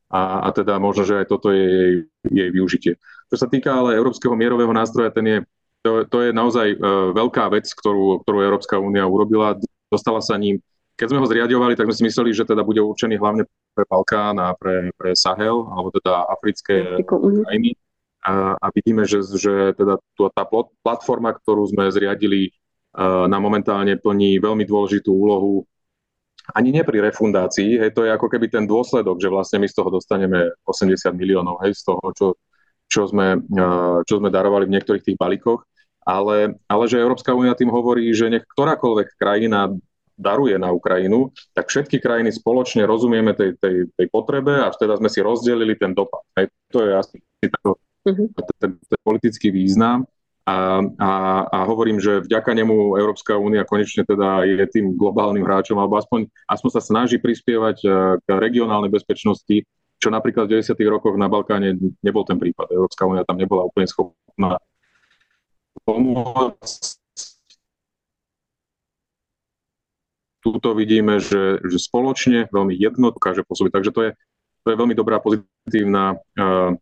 C: A, a teda možno, že aj toto je jej, jej využitie. Čo sa týka ale Európskeho mierového nástroja, ten je, to, to je naozaj uh, veľká vec, ktorú, ktorú Európska únia urobila. Dostala sa ním, keď sme ho zriadovali, tak sme si mysleli, že teda bude určený hlavne pre Balkán a pre, pre Sahel, alebo teda africké mhm. krajiny. A, a vidíme, že, že teda tá platforma, ktorú sme zriadili, na momentálne plní veľmi dôležitú úlohu ani nie pri refundácii, hej, to je ako keby ten dôsledok, že vlastne my z toho dostaneme 80 miliónov, hej, z toho, čo, čo, sme, čo sme darovali v niektorých tých balíkoch, ale, ale že Európska únia tým hovorí, že nech ktorákoľvek krajina daruje na Ukrajinu, tak všetky krajiny spoločne rozumieme tej, tej, tej potrebe a teda sme si rozdelili ten dopad. Hej, to je asi uh-huh. ten, ten politický význam. A, a, a hovorím, že vďaka nemu Európska únia konečne teda je tým globálnym hráčom, alebo aspoň, aspoň sa snaží prispievať e, k regionálnej bezpečnosti, čo napríklad v 90. rokoch na Balkáne nebol ten prípad. Európska únia tam nebola úplne schopná pomôcť. Tuto vidíme, že, že spoločne veľmi jedno dokáže pôsobiť. Takže to je, to je veľmi dobrá pozitívna uh,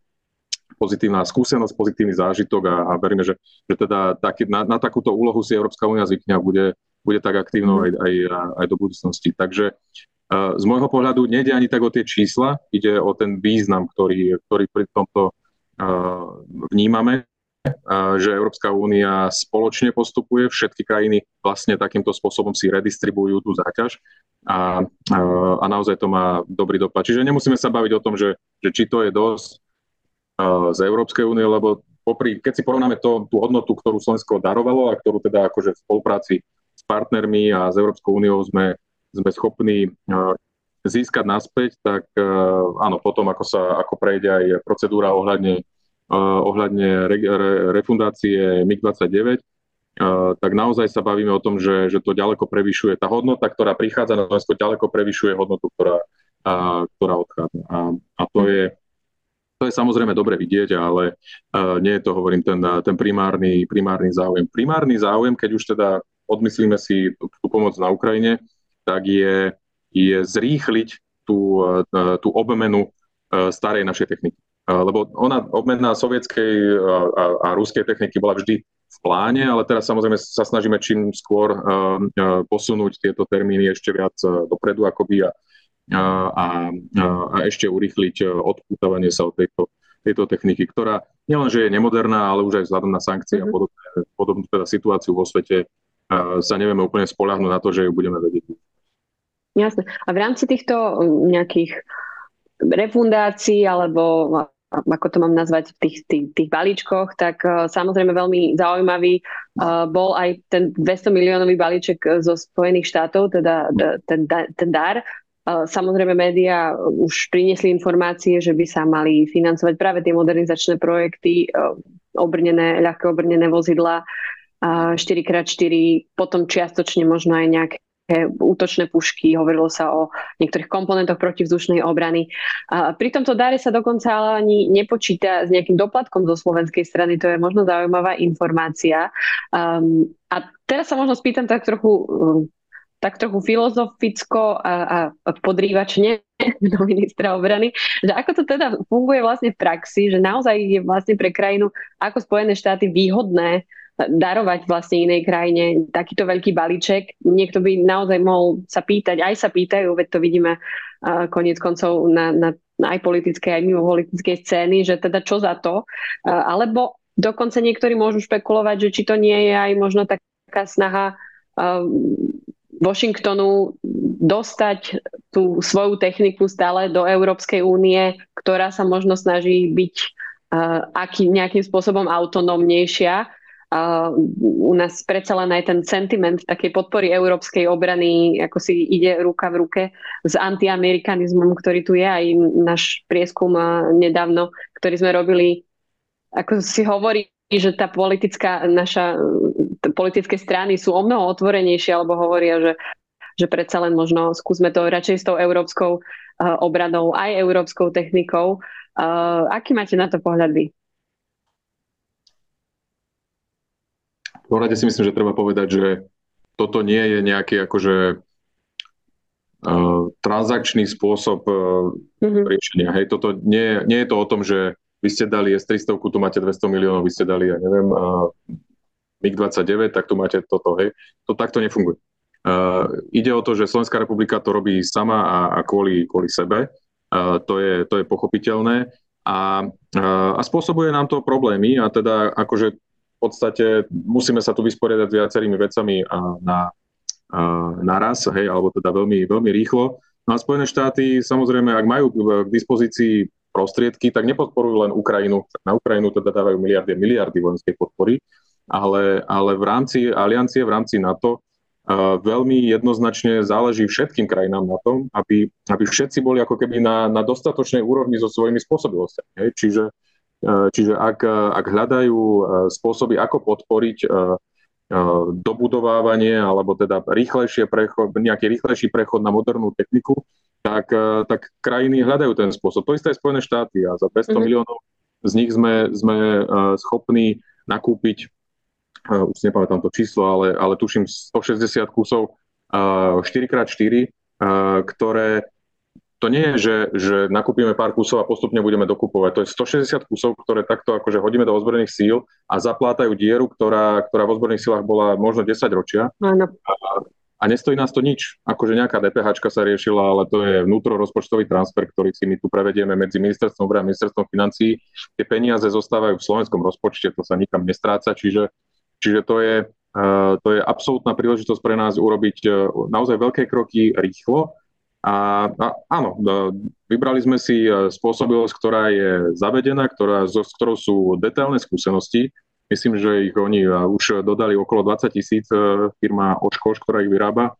C: pozitívna skúsenosť, pozitívny zážitok a, a veríme, že, že teda taký, na, na takúto úlohu si Európska únia zvykne a bude, bude tak aktívnou aj, aj, aj do budúcnosti. Takže uh, z môjho pohľadu nejde ani tak o tie čísla, ide o ten význam, ktorý, ktorý pri tomto uh, vnímame, uh, že Európska únia spoločne postupuje, všetky krajiny vlastne takýmto spôsobom si redistribujú tú záťaž a, a naozaj to má dobrý dopad. Čiže nemusíme sa baviť o tom, že, že či to je dosť, z Európskej únie, lebo popri, keď si porovnáme to, tú hodnotu, ktorú Slovensko darovalo a ktorú teda akože v spolupráci s partnermi a s Európskou úniou sme, sme schopní získať naspäť, tak áno, potom ako sa ako prejde aj procedúra ohľadne, ohľadne re, re, refundácie MiG-29, tak naozaj sa bavíme o tom, že, že to ďaleko prevyšuje. Tá hodnota, ktorá prichádza na Slovensko, ďaleko prevyšuje hodnotu, ktorá, ktorá odchádza. A, a to je to je samozrejme dobre vidieť, ale uh, nie je to, hovorím, ten, ten primárny, primárny záujem. Primárny záujem, keď už teda odmyslíme si tú, pomoc na Ukrajine, tak je, je zrýchliť tú, uh, tú obmenu starej našej techniky. Lebo ona, obmena sovietskej a, a, a ruskej techniky bola vždy v pláne, ale teraz samozrejme sa snažíme čím skôr posunúť tieto termíny ešte viac dopredu akoby a, a, a, ešte urýchliť e, odpútavanie sa od tejto, tejto techniky, ktorá nielenže je nemoderná, ale už aj vzhľadom na sankcie a mhm. podobné, podobnú teda situáciu vo svete a sa nevieme úplne spolahnúť na to, že ju budeme vedieť.
B: Jasne. A v rámci týchto nejakých refundácií alebo ako to mám nazvať, v tých, tých, tých balíčkoch, tak samozrejme veľmi zaujímavý bol aj ten 200 miliónový balíček zo Spojených štátov, teda ten, ten dar. Samozrejme, médiá už priniesli informácie, že by sa mali financovať práve tie modernizačné projekty, obrnené, ľahké obrnené vozidla, 4x4, potom čiastočne možno aj nejaké útočné pušky, hovorilo sa o niektorých komponentoch protivzdušnej obrany. A pri tomto dare sa dokonca ale ani nepočíta s nejakým doplatkom zo slovenskej strany, to je možno zaujímavá informácia. Um, a teraz sa možno spýtam tak trochu tak trochu filozoficko a, a podrývačne do ministra obrany, že ako to teda funguje vlastne v praxi, že naozaj je vlastne pre krajinu ako Spojené štáty výhodné darovať vlastne inej krajine takýto veľký balíček. Niekto by naozaj mohol sa pýtať, aj sa pýtajú, veď to vidíme uh, koniec koncov na, na, na aj politickej, aj mimo politickej scény, že teda čo za to. Uh, alebo dokonca niektorí môžu špekulovať, že či to nie je aj možno taká snaha Washingtonu dostať tú svoju techniku stále do Európskej únie, ktorá sa možno snaží byť uh, aký, nejakým spôsobom autonómnejšia. Uh, u nás predsa len aj ten sentiment takej podpory európskej obrany, ako si ide ruka v ruke s antiamerikanizmom, ktorý tu je, aj náš prieskum uh, nedávno, ktorý sme robili, ako si hovorí, že tá politická, naša politické strany sú o mnoho otvorenejšie, alebo hovoria, že, že predsa len možno skúsme to radšej s tou európskou uh, obranou, aj európskou technikou. Uh, aký máte na to pohľad vy?
C: V rade si myslím, že treba povedať, že toto nie je nejaký akože uh, transakčný spôsob uh, mm-hmm. riešenia. Hej, toto nie, nie je to o tom, že vy ste dali S300, tu máte 200 miliónov, vy ste dali, ja neviem, uh, MiG-29, tak tu máte toto. Hej. To takto nefunguje. Uh, ide o to, že Slovenská republika to robí sama a, a kvôli, kvôli sebe. Uh, to, je, to je pochopiteľné a, uh, a spôsobuje nám to problémy a teda akože v podstate musíme sa tu vysporiadať s viacerými vecami na, naraz, hej, alebo teda veľmi, veľmi rýchlo. No a Spojené štáty samozrejme, ak majú k dispozícii prostriedky, tak nepodporujú len Ukrajinu. Na Ukrajinu teda dávajú miliardy a miliardy vojenskej podpory, ale, ale v rámci aliancie, v rámci NATO uh, veľmi jednoznačne záleží všetkým krajinám na tom, aby, aby všetci boli ako keby na, na dostatočnej úrovni so svojimi spôsobilostiami. Čiže E, čiže ak, ak hľadajú e, spôsoby, ako podporiť dobudovávanie alebo teda rýchlejšie prechod, nejaký rýchlejší prechod na modernú techniku, tak, tak krajiny hľadajú ten spôsob. To isté aj Spojené štáty a za 200 mm-hmm. miliónov z nich sme, sme schopní nakúpiť, už si nepamätám to číslo, ale, ale tuším 160 kusov 4x4, ktoré to nie je, že, že nakúpime pár kusov a postupne budeme dokupovať. To je 160 kusov, ktoré takto akože hodíme do ozbrojených síl a zaplátajú dieru, ktorá, ktorá v ozbrojených sílach bola možno 10 ročia. Áno. A, a nestojí nás to nič. Akože nejaká DPH sa riešila, ale to je vnútrorozpočtový transfer, ktorý si my tu prevedieme medzi ministerstvom obrany a ministerstvom financií. Tie peniaze zostávajú v slovenskom rozpočte, to sa nikam nestráca, čiže, čiže to je, uh, to je absolútna príležitosť pre nás urobiť uh, naozaj veľké kroky rýchlo, a, a áno, vybrali sme si spôsobilosť, ktorá je zavedená, ktorá, s ktorou sú detailné skúsenosti. Myslím, že ich oni e, už dodali okolo 20 tisíc e, firma Oškoš, ktorá ich vyrába.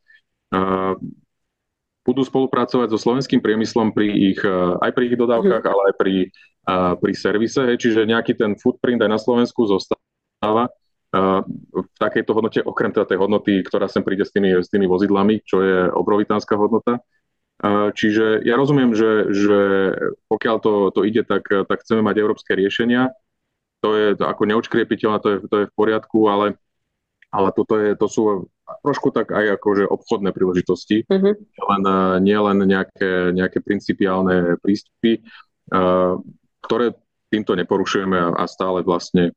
C: Budú spolupracovať so slovenským priemyslom pri ich, aj pri ich dodávkach, mm. ale aj pri, pri servise. Čiže nejaký ten footprint aj na Slovensku zostáva v takejto hodnote, okrem teda tej hodnoty, ktorá sem príde s tými, s tými vozidlami, čo je obrovitánska hodnota. Čiže ja rozumiem, že, že pokiaľ to, to ide, tak, tak chceme mať európske riešenia. To je ako neočkriepiteľné, to je, to je v poriadku, ale, ale toto je, to sú trošku tak aj akože obchodné príležitosti, mm-hmm. len, nie len nejaké, nejaké principiálne prístupy, ktoré týmto neporušujeme a stále vlastne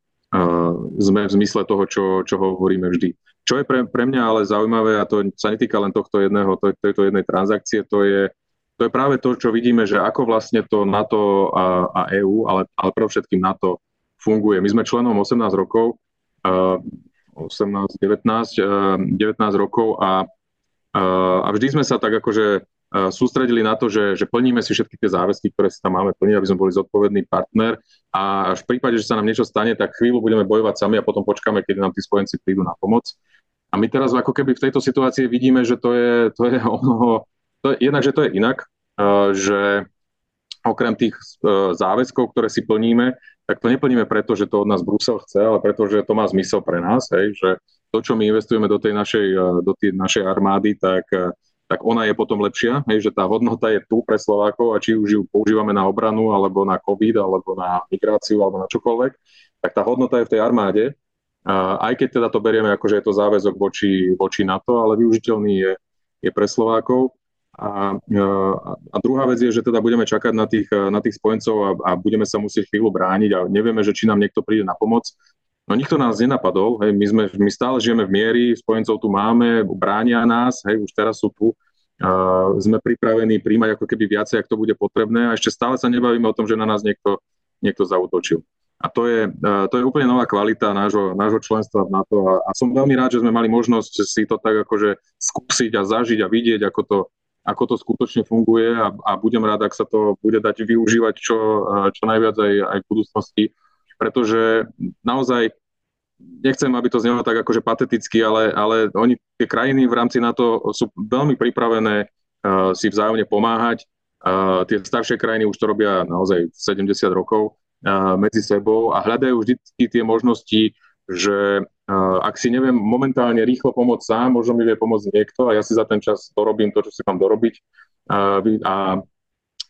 C: sme v zmysle toho, čo, čo hovoríme vždy. Čo je pre, pre mňa ale zaujímavé, a to sa netýka len tohto jedného, to, tejto jednej transakcie, to je, to je práve to, čo vidíme, že ako vlastne to NATO a, a EÚ, ale, ale pre všetkým NATO funguje. My sme členom 18 rokov, uh, 18, 19, uh, 19 rokov a, a vždy sme sa tak akože sústredili na to, že, že plníme si všetky tie záväzky, ktoré si tam máme plniť, aby sme boli zodpovedný partner a v prípade, že sa nám niečo stane, tak chvíľu budeme bojovať sami a potom počkáme, keď nám tí spojenci prídu na pomoc. A my teraz ako keby v tejto situácii vidíme, že to je, to je ono, to je, jednak, že to je inak, že okrem tých záväzkov, ktoré si plníme, tak to neplníme preto, že to od nás Brusel chce, ale preto, že to má zmysel pre nás, hej, že to, čo my investujeme do tej našej, do tej našej armády, tak tak ona je potom lepšia, hej, že tá hodnota je tu pre Slovákov a či už ju používame na obranu, alebo na COVID, alebo na migráciu, alebo na čokoľvek, tak tá hodnota je v tej armáde. A aj keď teda to berieme ako, že je to záväzok voči, voči NATO, ale využiteľný je, je pre Slovákov. A, a druhá vec je, že teda budeme čakať na tých, na tých spojencov a, a budeme sa musieť chvíľu brániť a nevieme, že či nám niekto príde na pomoc. No nikto nás nenapadol, hej, my, sme, my stále žijeme v miery, spojencov tu máme, bránia nás, hej, už teraz sú tu, uh, sme pripravení príjmať ako keby viacej, ak to bude potrebné a ešte stále sa nebavíme o tom, že na nás niekto, niekto zautočil. A to je, uh, to je úplne nová kvalita nášho, nášho členstva v NATO a, a som veľmi rád, že sme mali možnosť si to tak akože skúsiť a zažiť a vidieť, ako to, ako to skutočne funguje a, a budem rád, ak sa to bude dať využívať čo, čo najviac aj, aj v budúcnosti pretože naozaj nechcem, aby to znelo tak akože pateticky, ale, ale oni, tie krajiny v rámci NATO sú veľmi pripravené uh, si vzájomne pomáhať. Uh, tie staršie krajiny už to robia naozaj 70 rokov uh, medzi sebou a hľadajú vždy tie možnosti, že uh, ak si neviem momentálne rýchlo pomôcť sám, možno mi vie pomôcť niekto a ja si za ten čas dorobím to, čo si mám dorobiť uh, a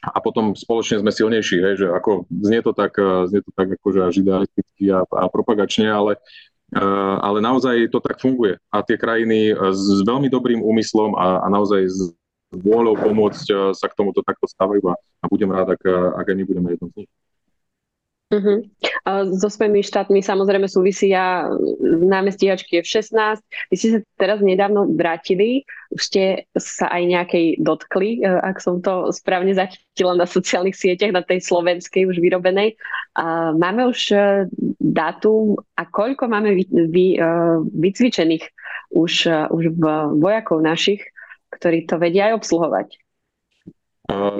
C: a potom spoločne sme silnejší, hej, že ako znie to tak, eh, znie to tak akože až a, a propagačne, ale, uh, ale naozaj to tak funguje. A tie krajiny s veľmi dobrým úmyslom a, a naozaj s vôľou pomôcť sa k tomuto takto stavajú a, a budem rád, ak, ak aj my budeme jednom z nich.
B: Uh-huh. A so svojimi štátmi samozrejme súvisia náme stíhačky F-16. Vy ste sa teraz nedávno vrátili, už ste sa aj nejakej dotkli, e, ak som to správne zachytila na sociálnych sieťach, na tej slovenskej už vyrobenej. A máme už e, dátum a koľko máme vy, vy, e, vycvičených už, už vojakov našich, ktorí to vedia aj obsluhovať?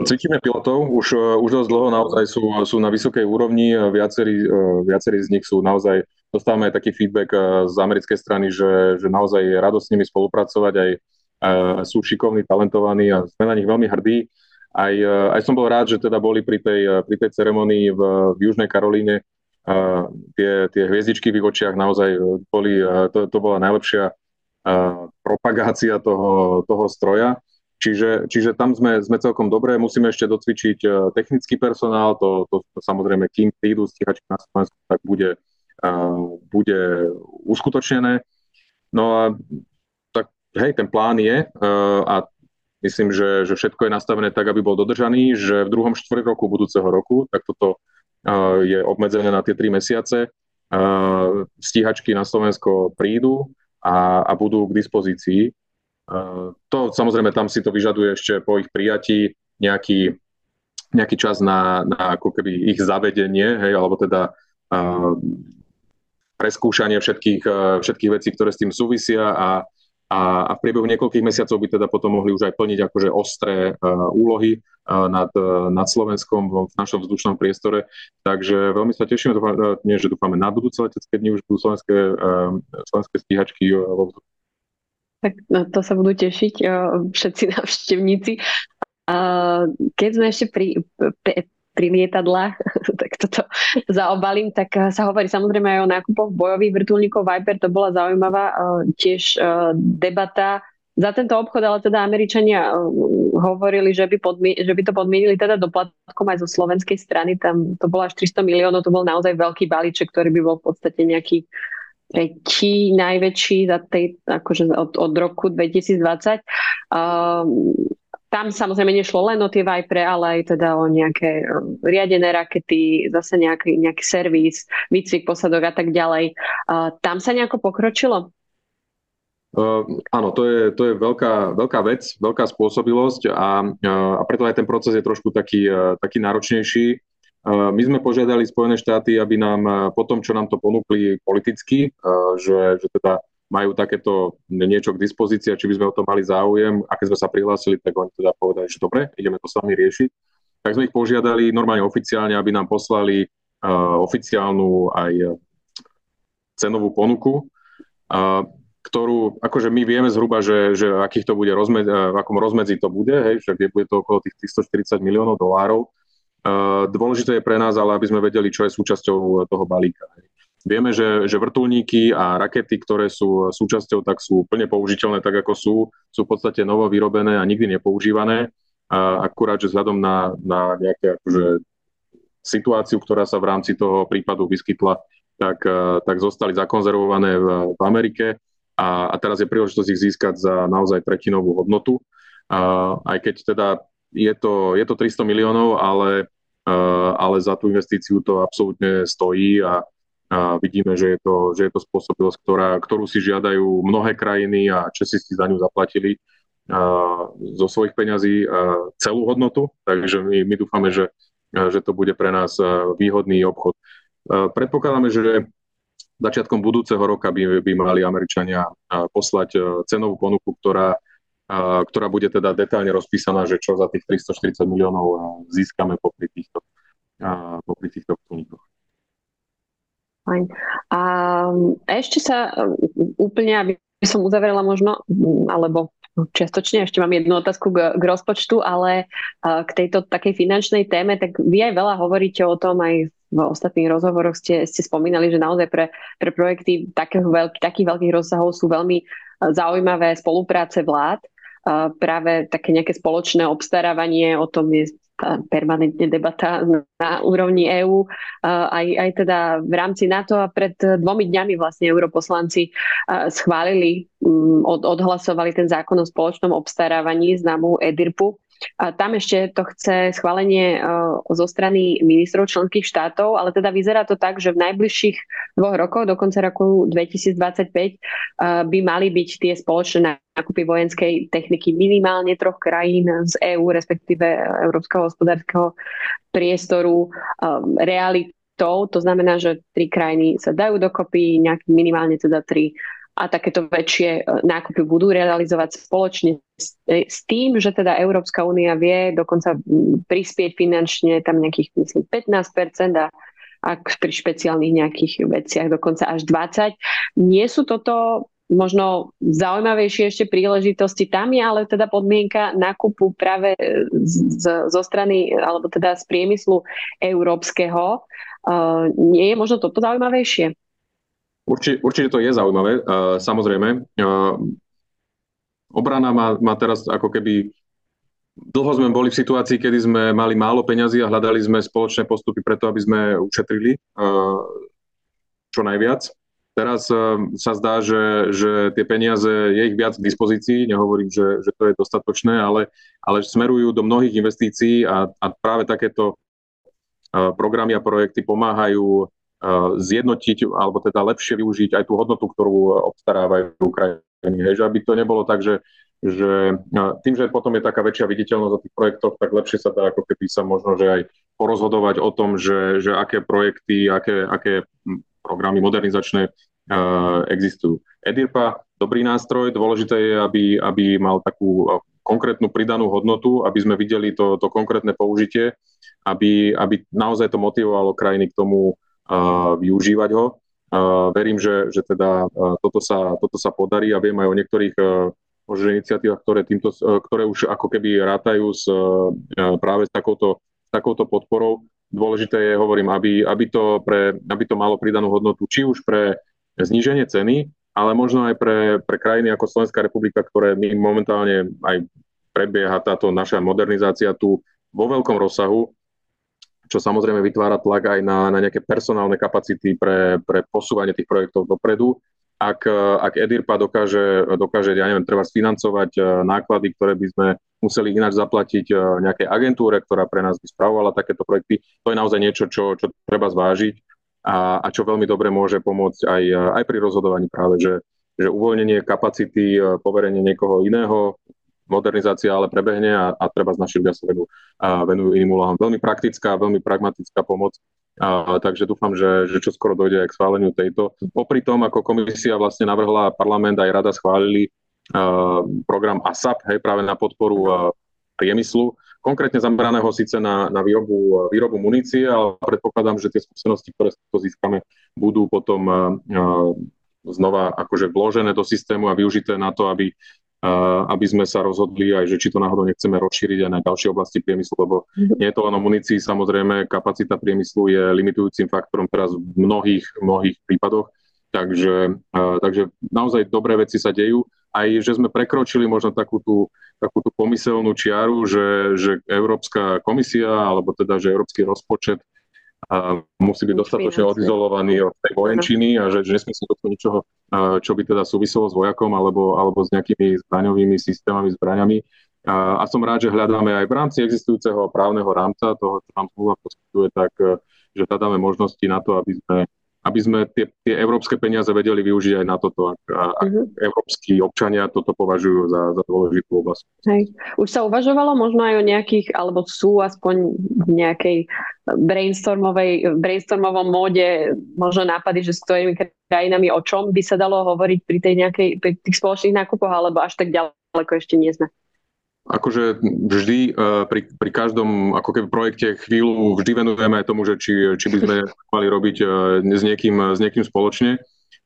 C: Cítime pilotov, už, e, už dosť dlho naozaj sú, sú na vysokej úrovni, viacerí, e, viacerí z nich sú naozaj, dostávame aj taký feedback e, z americkej strany, že, že naozaj je radosť s nimi spolupracovať, aj, sú šikovní, talentovaní a sme na nich veľmi hrdí. Aj, aj som bol rád, že teda boli pri tej, pri tej ceremonii v, v Južnej Karolíne tie, tie hviezdičky v očiach naozaj boli, to, to bola najlepšia propagácia toho, toho stroja. Čiže, čiže tam sme, sme celkom dobré, musíme ešte docvičiť e, technický personál, to, to, to samozrejme, kým prídu stíhačky na Slovensku, tak bude, uh, bude uskutočnené. No a tak hej, ten plán je uh, a myslím, že, že všetko je nastavené tak, aby bol dodržaný, že v druhom štvrť roku budúceho roku, tak toto je obmedzené na tie tri mesiace, stíhačky na Slovensko prídu a, a budú k dispozícii to samozrejme tam si to vyžaduje ešte po ich prijatí nejaký, nejaký čas na, na ako keby ich zavedenie, hej, alebo teda uh, preskúšanie všetkých, uh, všetkých vecí, ktoré s tým súvisia a, a, a v priebehu niekoľkých mesiacov by teda potom mohli už aj plniť akože ostré uh, úlohy uh, nad, uh, nad Slovenskom v našom vzdušnom priestore. Takže veľmi sa tešíme, dúfam, nie, že dúfame na budúce letecké dni už budú slovenské, uh, slovenské stíhačky vo vzduchu
B: tak na to sa budú tešiť všetci návštevníci. Keď sme ešte pri, pri lietadlách, tak toto zaobalím, tak sa hovorí samozrejme aj o nákupoch bojových vrtulníkov Viper, to bola zaujímavá tiež debata. Za tento obchod, ale teda Američania hovorili, že by, podmi- že by to podmienili teda doplatkom aj zo slovenskej strany, tam to bolo až 300 miliónov, to bol naozaj veľký balíček, ktorý by bol v podstate nejaký tretí najväčší za tej, akože od, od roku 2020. Um, tam samozrejme nešlo len o tie Vipre, ale aj teda o nejaké riadené rakety, zase nejaký, nejaký servis, výcvik posadok a tak ďalej. Tam sa nejako pokročilo?
C: Uh, áno, to je, to je veľká, veľká vec, veľká spôsobilosť a, uh, a preto aj ten proces je trošku taký, uh, taký náročnejší. My sme požiadali Spojené štáty, aby nám po tom, čo nám to ponúkli politicky, že, že teda majú takéto niečo k dispozícii, či by sme o to mali záujem. A keď sme sa prihlásili, tak oni teda povedali, že dobre, ideme to sami riešiť. Tak sme ich požiadali normálne oficiálne, aby nám poslali oficiálnu aj cenovú ponuku, ktorú, akože my vieme zhruba, že, že akých to bude rozmed, v akom rozmedzi to bude, hej, že bude to okolo tých 340 miliónov dolárov. Uh, dôležité je pre nás, ale aby sme vedeli, čo je súčasťou toho balíka. Vieme, že, že vrtulníky a rakety, ktoré sú súčasťou, tak sú plne použiteľné tak, ako sú. Sú v podstate novo vyrobené a nikdy nepoužívané. Akurát, že vzhľadom na, na nejaké akože, situáciu, ktorá sa v rámci toho prípadu vyskytla, tak, tak zostali zakonzervované v, v Amerike a, a teraz je príležitosť ich získať za naozaj tretinovú hodnotu. A, aj keď teda je to, je to 300 miliónov, ale, ale za tú investíciu to absolútne stojí a, a vidíme, že je to, že je to spôsobilosť, ktorá, ktorú si žiadajú mnohé krajiny a Česi si za ňu zaplatili a, zo svojich peňazí a, celú hodnotu, takže my, my dúfame, že, že to bude pre nás výhodný obchod. Predpokladáme, že začiatkom budúceho roka by, by mali Američania poslať cenovú ponuku, ktorá, ktorá bude teda detálne rozpísaná, že čo za tých 340 miliónov získame popri týchto, popri týchto.
B: Fajn. A ešte sa úplne, aby som uzavrela možno, alebo čiastočne ešte mám jednu otázku k, k rozpočtu, ale k tejto takej finančnej téme, tak vy aj veľa hovoríte o tom, aj v ostatných rozhovoroch ste, ste spomínali, že naozaj pre, pre projekty takých, veľký, takých veľkých rozsahov sú veľmi zaujímavé spolupráce vlád. Práve také nejaké spoločné obstarávanie, o tom je permanentne debata na úrovni EÚ, aj, aj teda v rámci NATO a pred dvomi dňami vlastne europoslanci schválili, od, odhlasovali ten zákon o spoločnom obstarávaní známu EDIRPu, tam ešte to chce schválenie zo strany ministrov členských štátov, ale teda vyzerá to tak, že v najbližších dvoch rokoch, do konca roku 2025, by mali byť tie spoločné nákupy vojenskej techniky minimálne troch krajín z EÚ, respektíve Európskeho hospodárskeho priestoru realitou. To znamená, že tri krajiny sa dajú dokopy, nejak minimálne teda tri a takéto väčšie e, nákupy budú realizovať spoločne e, s tým, že teda Európska únia vie dokonca prispieť finančne tam nejakých myslím 15% a ak pri špeciálnych nejakých veciach dokonca až 20. Nie sú toto možno zaujímavejšie ešte príležitosti. Tam je ale teda podmienka nákupu práve z, zo strany, alebo teda z priemyslu európskeho. Uh, nie je možno toto zaujímavejšie?
C: Určite, určite to je zaujímavé, uh, samozrejme. Uh, obrana má, má teraz ako keby... Dlho sme boli v situácii, kedy sme mali málo peňazí a hľadali sme spoločné postupy preto, aby sme ušetrili uh, čo najviac. Teraz uh, sa zdá, že, že tie peniaze, je ich viac k dispozícii, nehovorím, že, že to je dostatočné, ale, ale smerujú do mnohých investícií a, a práve takéto uh, programy a projekty pomáhajú zjednotiť alebo teda lepšie využiť aj tú hodnotu, ktorú obstarávajú krajiny. Hej, že aby to nebolo tak, že, že tým, že potom je taká väčšia viditeľnosť na tých projektoch, tak lepšie sa dá ako keby sa možno, že aj porozhodovať o tom, že, že aké projekty, aké, aké programy modernizačné existujú. EDIRPA, dobrý nástroj, dôležité je, aby, aby mal takú konkrétnu pridanú hodnotu, aby sme videli to, to konkrétne použitie, aby, aby naozaj to motivovalo krajiny k tomu, využívať ho. Verím, že, že teda toto sa, toto sa podarí a viem aj o niektorých možno iniciatívach, ktoré, týmto, ktoré už ako keby rátajú s, práve s takouto, takouto podporou. Dôležité je, hovorím, aby, aby, to pre, aby to malo pridanú hodnotu či už pre zníženie ceny, ale možno aj pre, pre krajiny ako Slovenská republika, ktoré my momentálne aj prebieha táto naša modernizácia tu vo veľkom rozsahu čo samozrejme vytvára tlak aj na, na nejaké personálne kapacity pre, pre posúvanie tých projektov dopredu. Ak, ak EDIRPA dokáže, dokáže, ja neviem, treba sfinancovať e, náklady, ktoré by sme museli ináč zaplatiť e, nejakej agentúre, ktorá pre nás by spravovala takéto projekty, to je naozaj niečo, čo, čo treba zvážiť a, a čo veľmi dobre môže pomôcť aj, aj pri rozhodovaní práve, že, že uvoľnenie kapacity, poverenie niekoho iného, modernizácia ale prebehne a, a treba z našich sa venujú, venujú iným úlohám. Veľmi praktická, veľmi pragmatická pomoc, A, takže dúfam, že, že čo skoro dojde aj k schváleniu tejto. Popri tom, ako komisia vlastne navrhla, parlament aj rada schválili uh, program ASAP, hej, práve na podporu uh, priemyslu, konkrétne zameraného síce na, na výrobu, výrobu munície, ale predpokladám, že tie skúsenosti, ktoré to získame, budú potom uh, znova akože vložené do systému a využité na to, aby aby sme sa rozhodli aj, že či to náhodou nechceme rozšíriť aj na ďalšie oblasti priemyslu, lebo mhm. nie je to len o munícii, samozrejme kapacita priemyslu je limitujúcim faktorom teraz v mnohých, mnohých prípadoch, takže, takže naozaj dobré veci sa dejú. Aj, že sme prekročili možno takú tú, takú tú pomyselnú čiaru, že, že Európska komisia, alebo teda, že Európsky rozpočet a musí byť dostatočne odizolovaný od tej vojenčiny a že, že nesmie sa dotknúť ničoho, čo by teda súviselo s vojakom alebo, alebo s nejakými zbraňovými systémami, zbraňami. A, a som rád, že hľadáme aj v rámci existujúceho právneho rámca, toho, čo nám zmluva poskytuje, tak že hľadáme možnosti na to, aby sme aby sme tie, tie európske peniaze vedeli využiť aj na toto, ak, ak uh-huh. európsky občania toto považujú za, za dôležitú oblasť.
B: Hej. Už sa uvažovalo možno aj o nejakých, alebo sú aspoň v nejakej brainstormovej, brainstormovom móde možno nápady, že s ktorými krajinami o čom by sa dalo hovoriť pri tej nejakej, pri tých spoločných nákupoch, alebo až tak ďaleko ešte nie sme
C: akože vždy uh, pri, pri každom ako keby projekte chvíľu vždy venujeme tomu, že či, či by sme mali robiť uh, s, niekým, s niekým spoločne.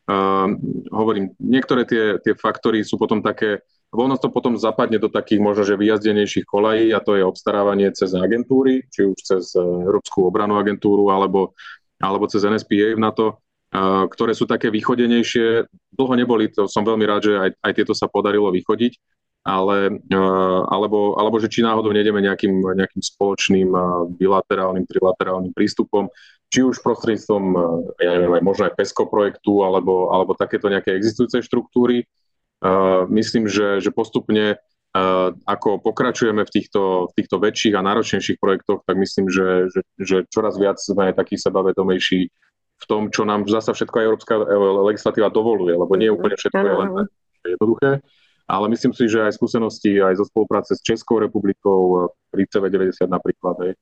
C: Uh, hovorím, niektoré tie, tie faktory sú potom také, voľno to potom zapadne do takých možno, že vyjazdenejších kolají a to je obstarávanie cez agentúry, či už cez Európsku obranú agentúru alebo, alebo cez NSPA v NATO, uh, ktoré sú také vychodenejšie. Dlho neboli, to som veľmi rád, že aj, aj tieto sa podarilo vychodiť ale, eh, alebo, alebo že či náhodou nejdeme nejakým, nejakým spoločným bilaterálnym, trilaterálnym prístupom, či už prostredníctvom, eh, ja neviem, možno aj PESCO projektu, alebo, alebo takéto nejaké existujúce štruktúry. Myslím, že, že postupne ako pokračujeme v týchto, v týchto väčších a náročnejších projektoch, tak myslím, že, že, že čoraz viac sme takí sebavedomejší v tom, čo nám zasa všetko aj európska legislatíva dovoluje, lebo nie úplne všetko je len jednoduché. Ale myslím si, že aj skúsenosti aj zo spolupráce s Českou republikou pri CV90 napríklad, hej,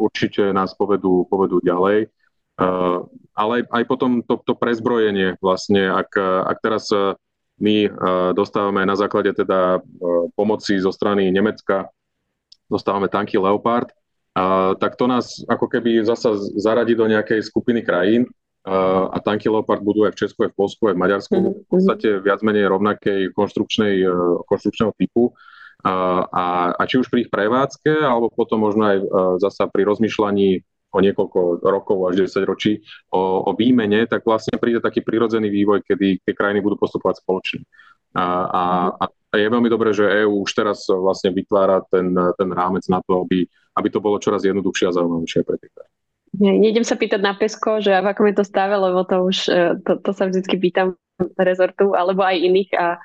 C: určite nás povedú, povedú ďalej. Ale aj potom to, to prezbrojenie vlastne, ak, ak teraz my dostávame na základe teda pomoci zo strany Nemecka, dostávame tanky Leopard, tak to nás ako keby zasa zaradí do nejakej skupiny krajín, a tanky Leopard budú aj v Česku, aj v Polsku, aj v Maďarsku, mm-hmm. v podstate viac menej rovnakej konštrukčnej, konštrukčného typu. A, a, a či už pri ich prevádzke, alebo potom možno aj zasa pri rozmýšľaní o niekoľko rokov až 10 ročí o, o výmene, tak vlastne príde taký prirodzený vývoj, kedy tie krajiny budú postupovať spoločne. A, a, a je veľmi dobré, že EÚ už teraz vlastne vytvára ten, ten rámec na to, aby, aby to bolo čoraz jednoduchšie a zaujímavejšie pre tie krajiny.
B: Nejdem sa pýtať na Pesko, že v akom je to stave, lebo to už, e, to, to sa vždy pýtam rezortu, alebo aj iných a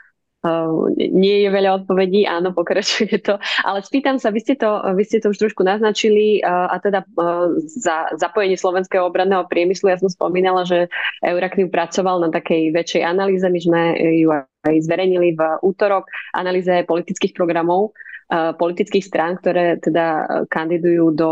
B: nie je veľa odpovedí, áno, pokračuje to. Ale spýtam sa, vy ste to, vy ste to už trošku naznačili uh, a teda uh, za zapojenie slovenského obranného priemyslu, ja som spomínala, že Euraktiv pracoval na takej väčšej analýze, my sme ju aj zverejnili v útorok, analýze politických programov, politických strán, ktoré teda kandidujú do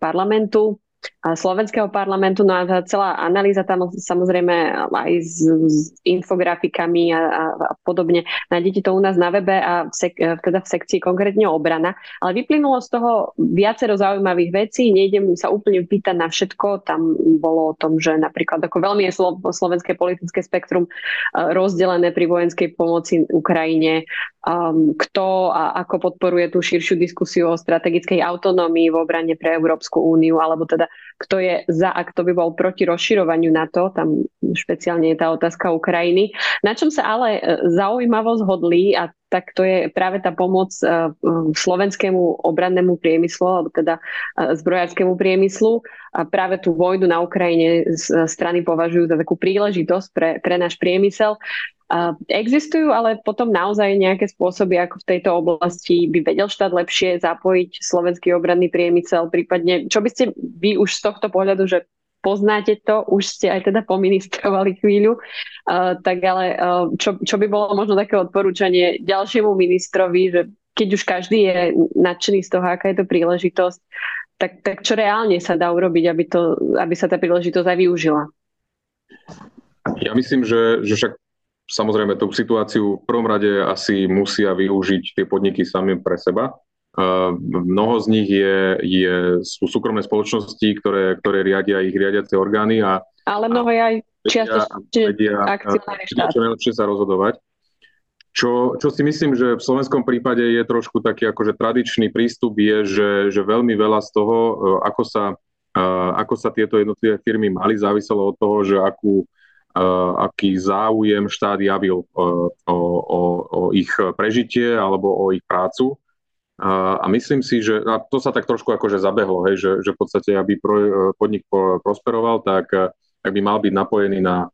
B: parlamentu slovenského parlamentu. No a celá analýza tam samozrejme aj s, s infografikami a, a, a podobne. Nájdete to u nás na webe a v sek, teda v sekcii konkrétne obrana. Ale vyplynulo z toho viacero zaujímavých vecí. Nejdem sa úplne pýtať na všetko. Tam bolo o tom, že napríklad ako veľmi je slo, slovenské politické spektrum e, rozdelené pri vojenskej pomoci Ukrajine. Um, kto a ako podporuje tú širšiu diskusiu o strategickej autonómii v obrane pre Európsku úniu, alebo teda kto je za a kto by bol proti rozširovaniu NATO, tam špeciálne je tá otázka Ukrajiny. Na čom sa ale e, zaujímavo zhodli a tak to je práve tá pomoc e, slovenskému obrannému priemyslu, alebo teda e, zbrojárskému priemyslu. A práve tú vojnu na Ukrajine strany považujú za takú príležitosť pre, pre náš priemysel. Existujú ale potom naozaj nejaké spôsoby, ako v tejto oblasti by vedel štát lepšie zapojiť slovenský obranný priemysel, prípadne čo by ste vy už z tohto pohľadu, že poznáte to, už ste aj teda poministrovali chvíľu, uh, tak ale uh, čo, čo by bolo možno také odporúčanie ďalšiemu ministrovi, že keď už každý je nadšený z toho, aká je to príležitosť, tak, tak čo reálne sa dá urobiť, aby, to, aby sa tá príležitosť aj využila?
C: Ja myslím, že, že však samozrejme tú situáciu v prvom rade asi musia využiť tie podniky sami pre seba. Mnoho z nich je, je, sú súkromné spoločnosti, ktoré, ktoré riadia ich riadiace orgány. A,
B: Ale mnoho je aj čiastočne akcionári štát.
C: Čo najlepšie sa rozhodovať. Čo, čo si myslím, že v slovenskom prípade je trošku taký akože tradičný prístup je, že, že veľmi veľa z toho, uh, ako sa, uh, ako sa tieto jednotlivé firmy mali, záviselo od toho, že akú, aký záujem štát javil o, o, o ich prežitie alebo o ich prácu. A myslím si, že a to sa tak trošku akože zabehlo, hej, že, že v podstate, aby pro, podnik prosperoval, tak, tak by mal byť napojený na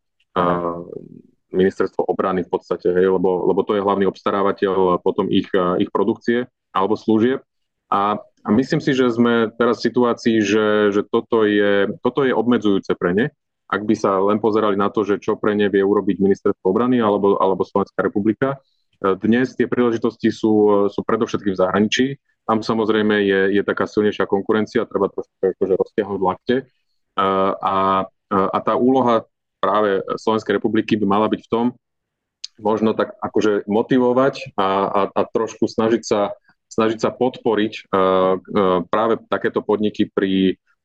C: ministerstvo obrany v podstate, hej, lebo, lebo to je hlavný obstarávateľ potom ich, ich produkcie alebo služieb. A, a myslím si, že sme teraz v situácii, že, že toto, je, toto je obmedzujúce pre ne ak by sa len pozerali na to, že čo pre ne vie urobiť ministerstvo obrany alebo, alebo Slovenská republika. E, dnes tie príležitosti sú, sú predovšetkým v zahraničí. Tam samozrejme je, je taká silnejšia konkurencia, treba trošku akože roztiahnuť lakte. E, a, a tá úloha práve Slovenskej republiky by mala byť v tom, možno tak akože motivovať a, a, a trošku snažiť sa, snažiť sa podporiť práve takéto podniky pri, E,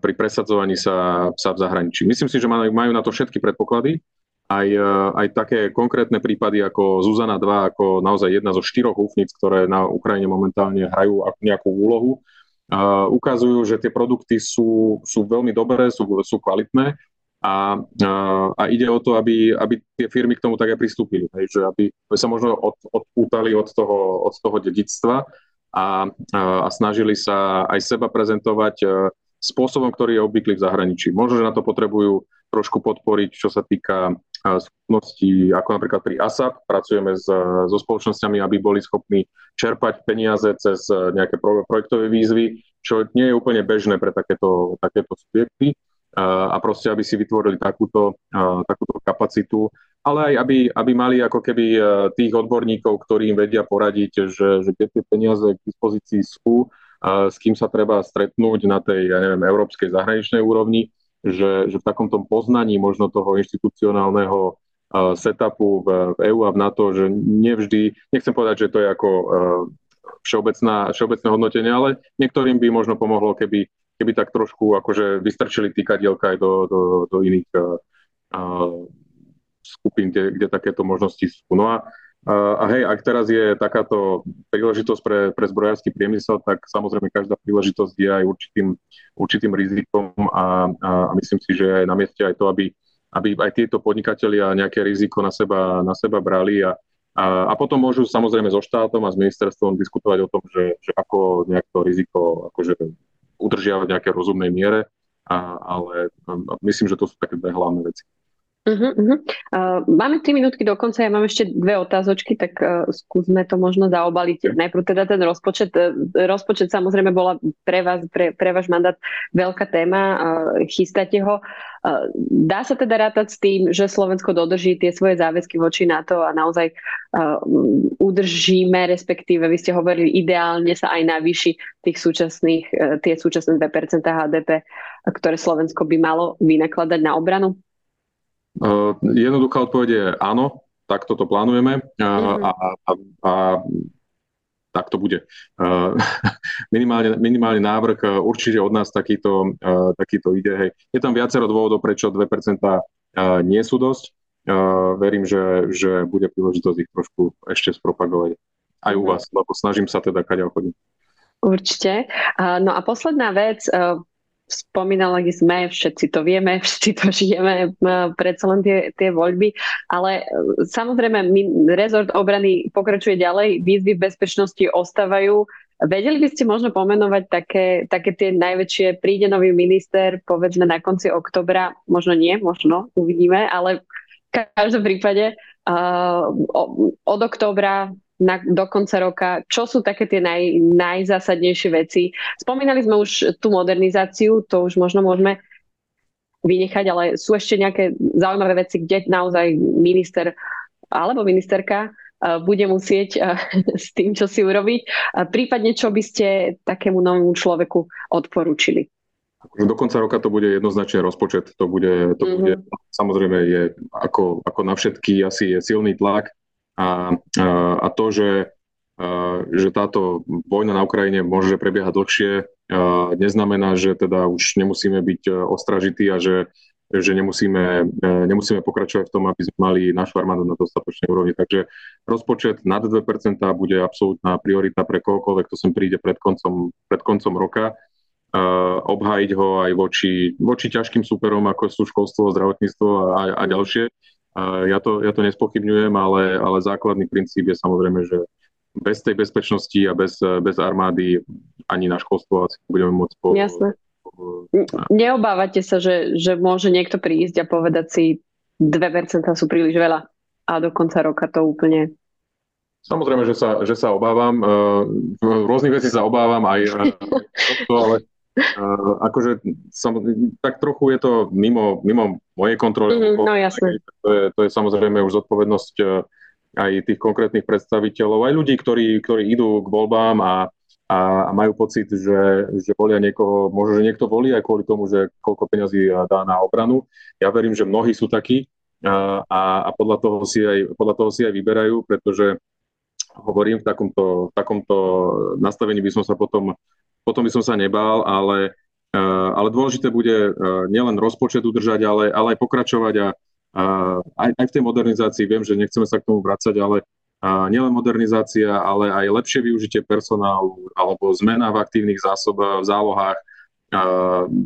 C: pri presadzovaní sa, sa v zahraničí. Myslím si, že majú, na to všetky predpoklady. Aj, e, aj také konkrétne prípady ako Zuzana 2, ako naozaj jedna zo štyroch úfnic, ktoré na Ukrajine momentálne hrajú nejakú úlohu, uh, ukazujú, že tie produkty sú, sú veľmi dobré, sú, sú kvalitné a, uh, a ide o to, aby, aby tie firmy k tomu tak aj pristúpili. Hej, že aby sa možno od, odpútali od toho, od toho dedictva a, a snažili sa aj seba prezentovať spôsobom, ktorý je obvyklý v zahraničí. Možno, že na to potrebujú trošku podporiť, čo sa týka schopností, ako napríklad pri ASAP. Pracujeme s, so spoločnosťami, aby boli schopní čerpať peniaze cez nejaké projektové výzvy, čo nie je úplne bežné pre takéto, takéto subjekty a proste, aby si vytvorili takúto, takúto kapacitu, ale aj aby, aby mali ako keby tých odborníkov, ktorí im vedia poradiť, že, že keď tie peniaze k dispozícii sú, s kým sa treba stretnúť na tej, ja neviem, európskej zahraničnej úrovni, že, že v takomto poznaní možno toho inštitucionálneho setupu v, v EU a v NATO, že nevždy, nechcem povedať, že to je ako všeobecná, všeobecné hodnotenie, ale niektorým by možno pomohlo, keby, keby tak trošku akože vystrčili týkadielka aj do, do, do iných uh, skupín, kde, kde takéto možnosti sú. No a a hej, ak teraz je takáto príležitosť pre, pre zbrojársky priemysel, tak samozrejme každá príležitosť je aj určitým, určitým rizikom a, a, a myslím si, že je na mieste aj to, aby, aby aj tieto podnikatelia nejaké riziko na seba, na seba brali a, a, a potom môžu samozrejme so štátom a s ministerstvom diskutovať o tom, že, že ako nejak to riziko akože udržiavať v nejakej rozumnej miere, a, ale myslím, že to sú také dve hlavné veci.
B: Uh-huh, uh-huh. Uh, máme 3 minútky do konca, ja mám ešte dve otázočky, tak uh, skúsme to možno zaobaliť. Najprv teda ten rozpočet. Uh, rozpočet samozrejme bola pre vás, pre, pre váš mandát veľká téma, uh, chystáte ho. Uh, dá sa teda rátať s tým, že Slovensko dodrží tie svoje záväzky voči NATO a naozaj uh, udržíme, respektíve vy ste hovorili, ideálne sa aj navýši tých súčasných, uh, tie súčasné 2% HDP, ktoré Slovensko by malo vynakladať na obranu?
C: Jednoduchá odpoveď je áno, tak toto plánujeme uh, a, a, a tak to bude. Minimálne, minimálny návrh uh, určite od nás takýto, uh, takýto ide. Hej. Je tam viacero dôvodov, prečo 2% uh, nie sú dosť. Verím, že, že bude príležitosť ich trošku ešte spropagovať aj u mhm. vás, lebo snažím sa teda kaďa chodím.
B: Určite. No a posledná vec, spomínali sme, všetci to vieme, všetci to žijeme, predsa len tie, tie voľby, ale e, samozrejme rezort obrany pokračuje ďalej, výzvy v bezpečnosti ostávajú. Vedeli by ste možno pomenovať také, také tie najväčšie, príde nový minister, povedzme na konci oktobra, možno nie, možno, uvidíme, ale v každom prípade uh, od oktobra na, do konca roka, čo sú také tie naj, najzásadnejšie veci. Spomínali sme už tú modernizáciu, to už možno môžeme vynechať, ale sú ešte nejaké zaujímavé veci, kde naozaj minister alebo ministerka bude musieť s tým, čo si urobiť. Prípadne, čo by ste takému novému človeku odporúčili?
C: Do konca roka to bude jednoznačne rozpočet. To bude, to mm-hmm. bude samozrejme je ako, ako na všetky asi je silný tlak a, a, to, že, že táto vojna na Ukrajine môže prebiehať dlhšie, neznamená, že teda už nemusíme byť e, ostražití a že, že nemusíme, e, nemusíme pokračovať v tom, aby sme mali našu armádu na dostatočnej úrovni. Takže rozpočet nad 2% bude absolútna priorita pre kohokoľvek, kto sem príde pred koncom, pred koncom roka obhájiť ho aj voči, voči ťažkým superom, ako sú školstvo, zdravotníctvo a, a ďalšie. Ja, to, ja to nespochybňujem, ale, ale základný princíp je samozrejme, že bez tej bezpečnosti a bez, bez armády ani na školstvo asi budeme môcť po...
B: Jasné. Neobávate sa, že, že môže niekto prísť a povedať si 2% sú príliš veľa a do konca roka to úplne
C: Samozrejme, že sa, že sa obávam. Uh, rôznych vecí sa obávam aj to, ale Uh, akože sam, tak trochu je to mimo, mimo mojej kontroly.
B: Mm, no jasne.
C: To je, to je samozrejme už zodpovednosť uh, aj tých konkrétnych predstaviteľov, aj ľudí, ktorí, ktorí idú k voľbám a, a, a majú pocit, že, že volia niekoho, možno, že niekto volí aj kvôli tomu, že koľko peňazí dá na obranu. Ja verím, že mnohí sú takí a, a, a podľa, toho si aj, podľa toho si aj vyberajú, pretože hovorím, v takomto, v takomto nastavení by som sa potom potom by som sa nebál, ale, e, ale dôležité bude e, nielen rozpočet udržať, ale, ale aj pokračovať a, a aj, aj v tej modernizácii. Viem, že nechceme sa k tomu vrácať, ale a nielen modernizácia, ale aj lepšie využitie personálu alebo zmena v aktívnych zásobách, v zálohách. A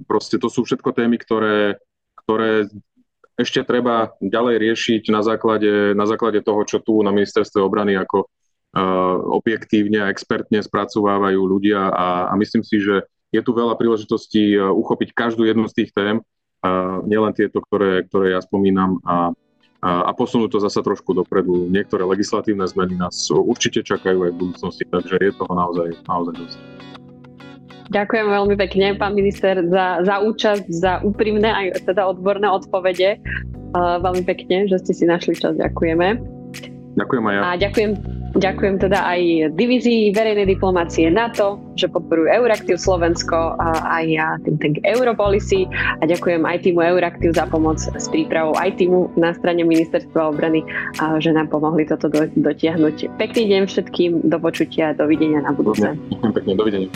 C: proste to sú všetko témy, ktoré, ktoré ešte treba ďalej riešiť na základe, na základe toho, čo tu na ministerstve obrany ako objektívne a expertne spracovávajú ľudia a, a myslím si, že je tu veľa príležitostí uchopiť každú jednu z tých tém, nielen tieto, ktoré, ktoré ja spomínam a, a, a posunúť to zasa trošku dopredu. Niektoré legislatívne zmeny nás určite čakajú aj v budúcnosti, takže je toho naozaj, naozaj dosť.
B: Ďakujem veľmi pekne, pán minister, za, za účasť, za úprimné aj teda odborné odpovede. Uh, veľmi pekne, že ste si našli čas. Ďakujeme.
C: Ďakujem aj ja.
B: A ďakujem Ďakujem teda aj divízii verejnej diplomácie NATO, že podporujú Euraktiv Slovensko a aj ja tým tank Europolicy a ďakujem aj týmu Euraktiv za pomoc s prípravou aj týmu na strane Ministerstva obrany, a že nám pomohli toto do, dotiahnuť. Pekný deň všetkým, do počutia, dovidenia na budúce.
C: Ďakujem pekne, dovidenia.